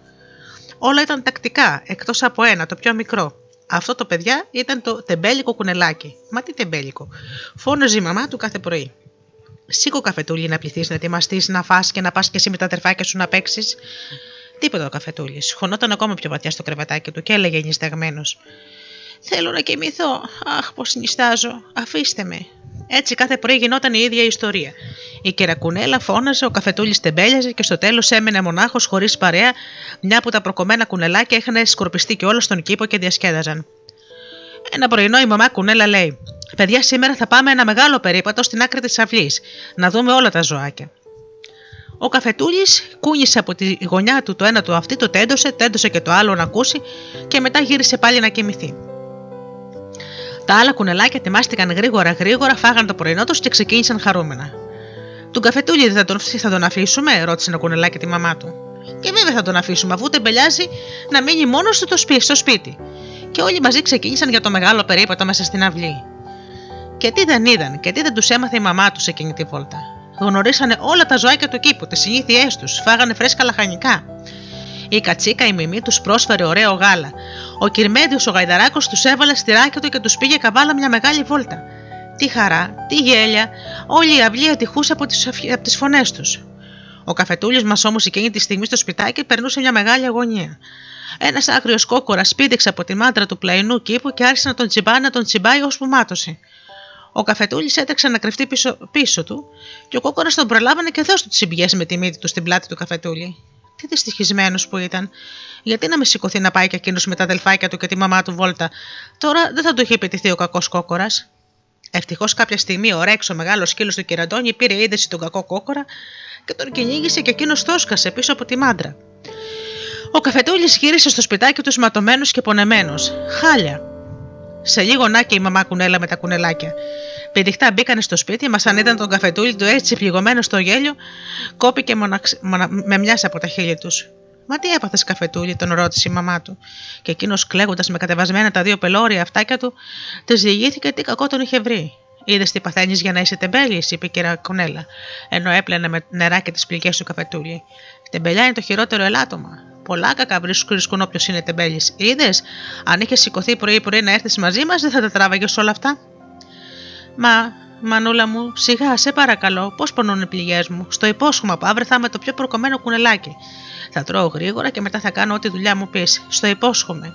Όλα ήταν τακτικά, εκτός από ένα, το πιο μικρό. Αυτό το παιδιά ήταν το τεμπέλικο κουνελάκι. Μα τι τεμπέλικο. Φώναζε η μαμά του κάθε πρωί. Σήκω καφετούλι να πληθείς, να ετοιμαστείς, να φά και να πας και εσύ με τα τερφάκια σου να παίξεις. Τίποτα ο καφετούλης. Χωνόταν ακόμα πιο βαθιά στο κρεβατάκι του και έλεγε νησταγμένο. Θέλω να κοιμηθώ. Αχ, πώ νιστάζω. Αφήστε με. Έτσι κάθε πρωί γινόταν η ίδια ιστορία. Η κερακουνέλα φώναζε, ο καφετούλης τεμπέλιαζε και στο τέλος έμενε μονάχος χωρίς παρέα, μια από τα προκομμένα κουνελάκια είχαν σκορπιστεί και όλα στον κήπο και διασκέδαζαν. Ένα πρωινό η μαμά κουνέλα λέει: Παιδιά, σήμερα θα πάμε ένα μεγάλο περίπατο στην άκρη της αυλής, να δούμε όλα τα ζωάκια. Ο καφετούλης κούνησε από τη γωνιά του το ένα του αυτή, το τέντωσε, τέντωσε και το άλλο να ακούσει και μετά γύρισε πάλι να κοιμηθεί. Τα άλλα κουνελάκια ετοιμάστηκαν γρήγορα γρήγορα, φάγαν το πρωινό τους και ξεκίνησαν χαρούμενα. Τον καφετούλι θα τον, θα τον αφήσουμε, ρώτησε ένα κουνελάκι τη μαμά του. Και βέβαια θα τον αφήσουμε, αφού τεμπελιάζει να μείνει μόνος του στο σπίτι. Και όλοι μαζί ξεκίνησαν για το μεγάλο περίπατο μέσα στην αυλή. Και τι δεν είδαν, και τι δεν τους έμαθε η μαμά τους εκείνη τη βόλτα. Γνωρίσανε όλα τα ζωάκια του κήπου, τις συνήθειές τους, φάγανε φρέσκα λαχανικά. Η κατσίκα η μιμή τους πρόσφερε ωραίο γάλα. Ο Κυρμέδιο ο Γαϊδαράκος τους έβαλε στυράκια του και τους πήγε καβάλα μια μεγάλη βόλτα. Τι χαρά, τι γέλια, όλη η αυλή ατυχούσε από τις φωνές τους. Ο καφετούλης μας όμως εκείνη τη στιγμή στο σπιτάκι περνούσε μια μεγάλη αγωνία. Ένας άγριος κόκορας πήδηξε από τη μάντρα του πλαϊνού κήπου και άρχισε να τον τσιμπάει να τον τσιμπάει ώσπου μάτωσε. Ο καφετούλης έτρεξε να κρυφτεί πίσω, πίσω του και ο κόκορας τον προλάβανε και δώσ' του τσιμπιές με τη μύτη του στην πλάτη του καφετούλη. Τι δυστυχισμένος που ήταν. Γιατί να με σηκωθεί να πάει και εκείνος με τα αδελφάκια του και τη μαμά του βόλτα; Τώρα δεν θα του είχε επιτεθεί ο κακός κόκορας. Ευτυχώς κάποια στιγμή ο Ρέξ, ο μεγάλος σκύλος του κυραντώνη, πήρε είδηση τον κακό κόκορα και τον κυνήγησε και εκείνος τόσκασε πίσω από τη μάντρα. Ο καφετούλης γύρισε στο σπιτάκι του ματωμένο και πονεμένος. Χάλια. Σε λίγο να και η μαμά κουνέλα με τα κουνελάκια. Πηδηχτά μπήκανε στο σπίτι, μας αν είδαν τον καφετούλη του έτσι πληγωμένο στο γέλιο, κόπηκε μοναξ... μονα... με μιας από τα χείλη τους. Μα τι έπαθες, καφετούλη, τον ρώτησε η μαμά του. Και εκείνος κλαίγοντας με κατεβασμένα τα δύο πελώρια αυτάκια του, της διηγήθηκε τι κακό τον είχε βρει. Είδες τι παθαίνεις για να είσαι τεμπέλης, είπε η κυρία Κονέλα, ενώ έπλαινε με νεράκι τις πληγές του καφετούλη. Τεμπελιά είναι το χειρότερο ελάττωμα. Πολλά κακά βρίσκουν όποιος είναι τεμπέλης. Είδες, αν είχε σηκωθεί πρωί-πρωί να έρθεις μαζί μας, δεν θα τα τράβαγες όλα αυτά. Μα, μανούλα μου, σιγά, σε παρακαλώ, πώς πονούν οι πληγές μου; Στο υπόσχομαι που αύριο θα είμαι το πιο προκομμένο κουνελάκι. Θα τρώω γρήγορα και μετά θα κάνω ό,τι δουλειά μου πεις. Στο υπόσχομαι.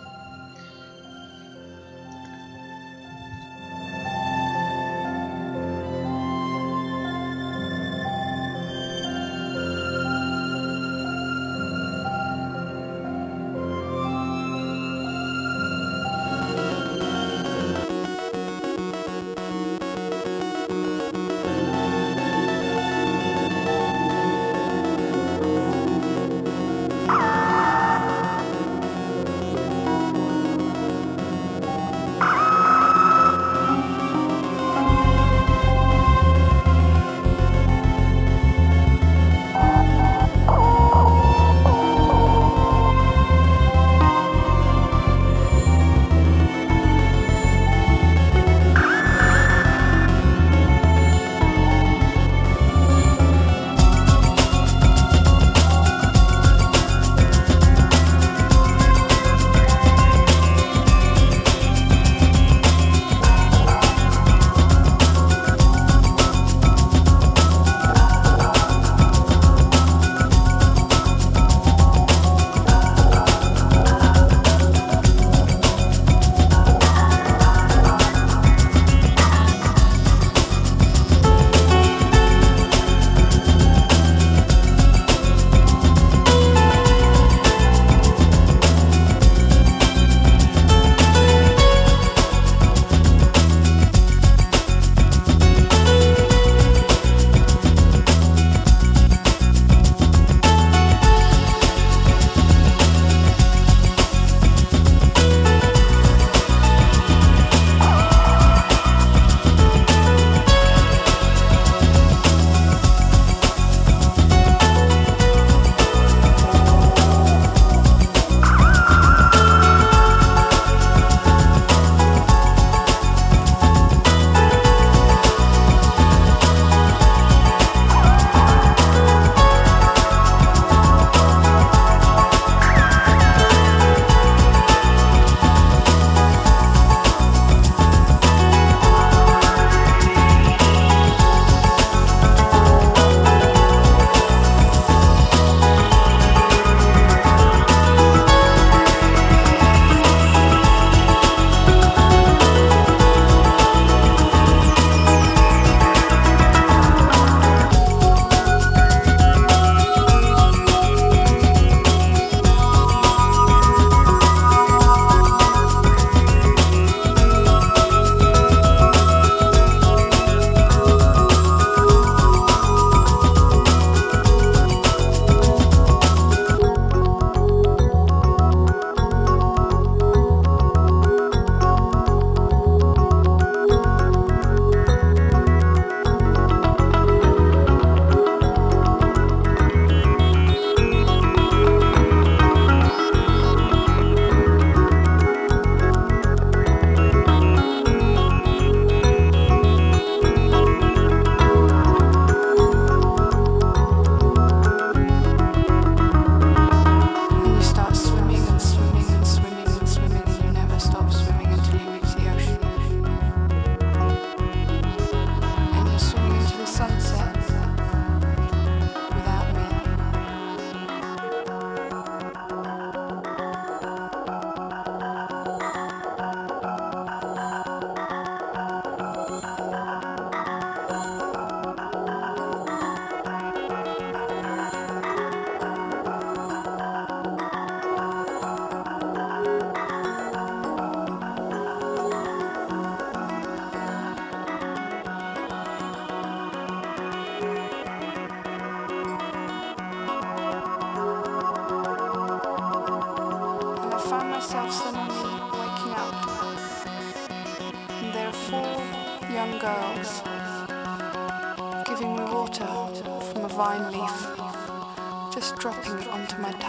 Dropping onto my tongue.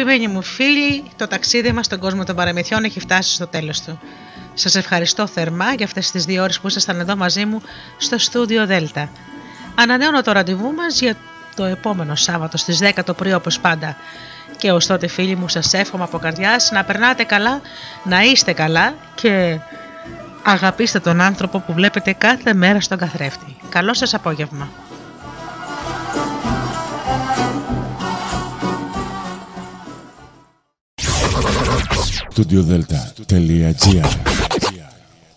Αγαπημένοι μου φίλοι, το ταξίδι μας στον κόσμο των παραμυθιών έχει φτάσει στο τέλος του. Σας ευχαριστώ θερμά για αυτές τις δύο ώρες που ήσασταν εδώ μαζί μου στο στούντιο Δέλτα. Ανανέωνα το ραντεβού μας για το επόμενο Σάββατο στις 10 το πρωί όπως πάντα. Και ως τότε φίλοι μου σας εύχομαι από καρδιάς να περνάτε καλά, να είστε καλά και αγαπήστε τον άνθρωπο που βλέπετε κάθε μέρα στον καθρέφτη. Καλό σας απόγευμα. Studio Delta, Telia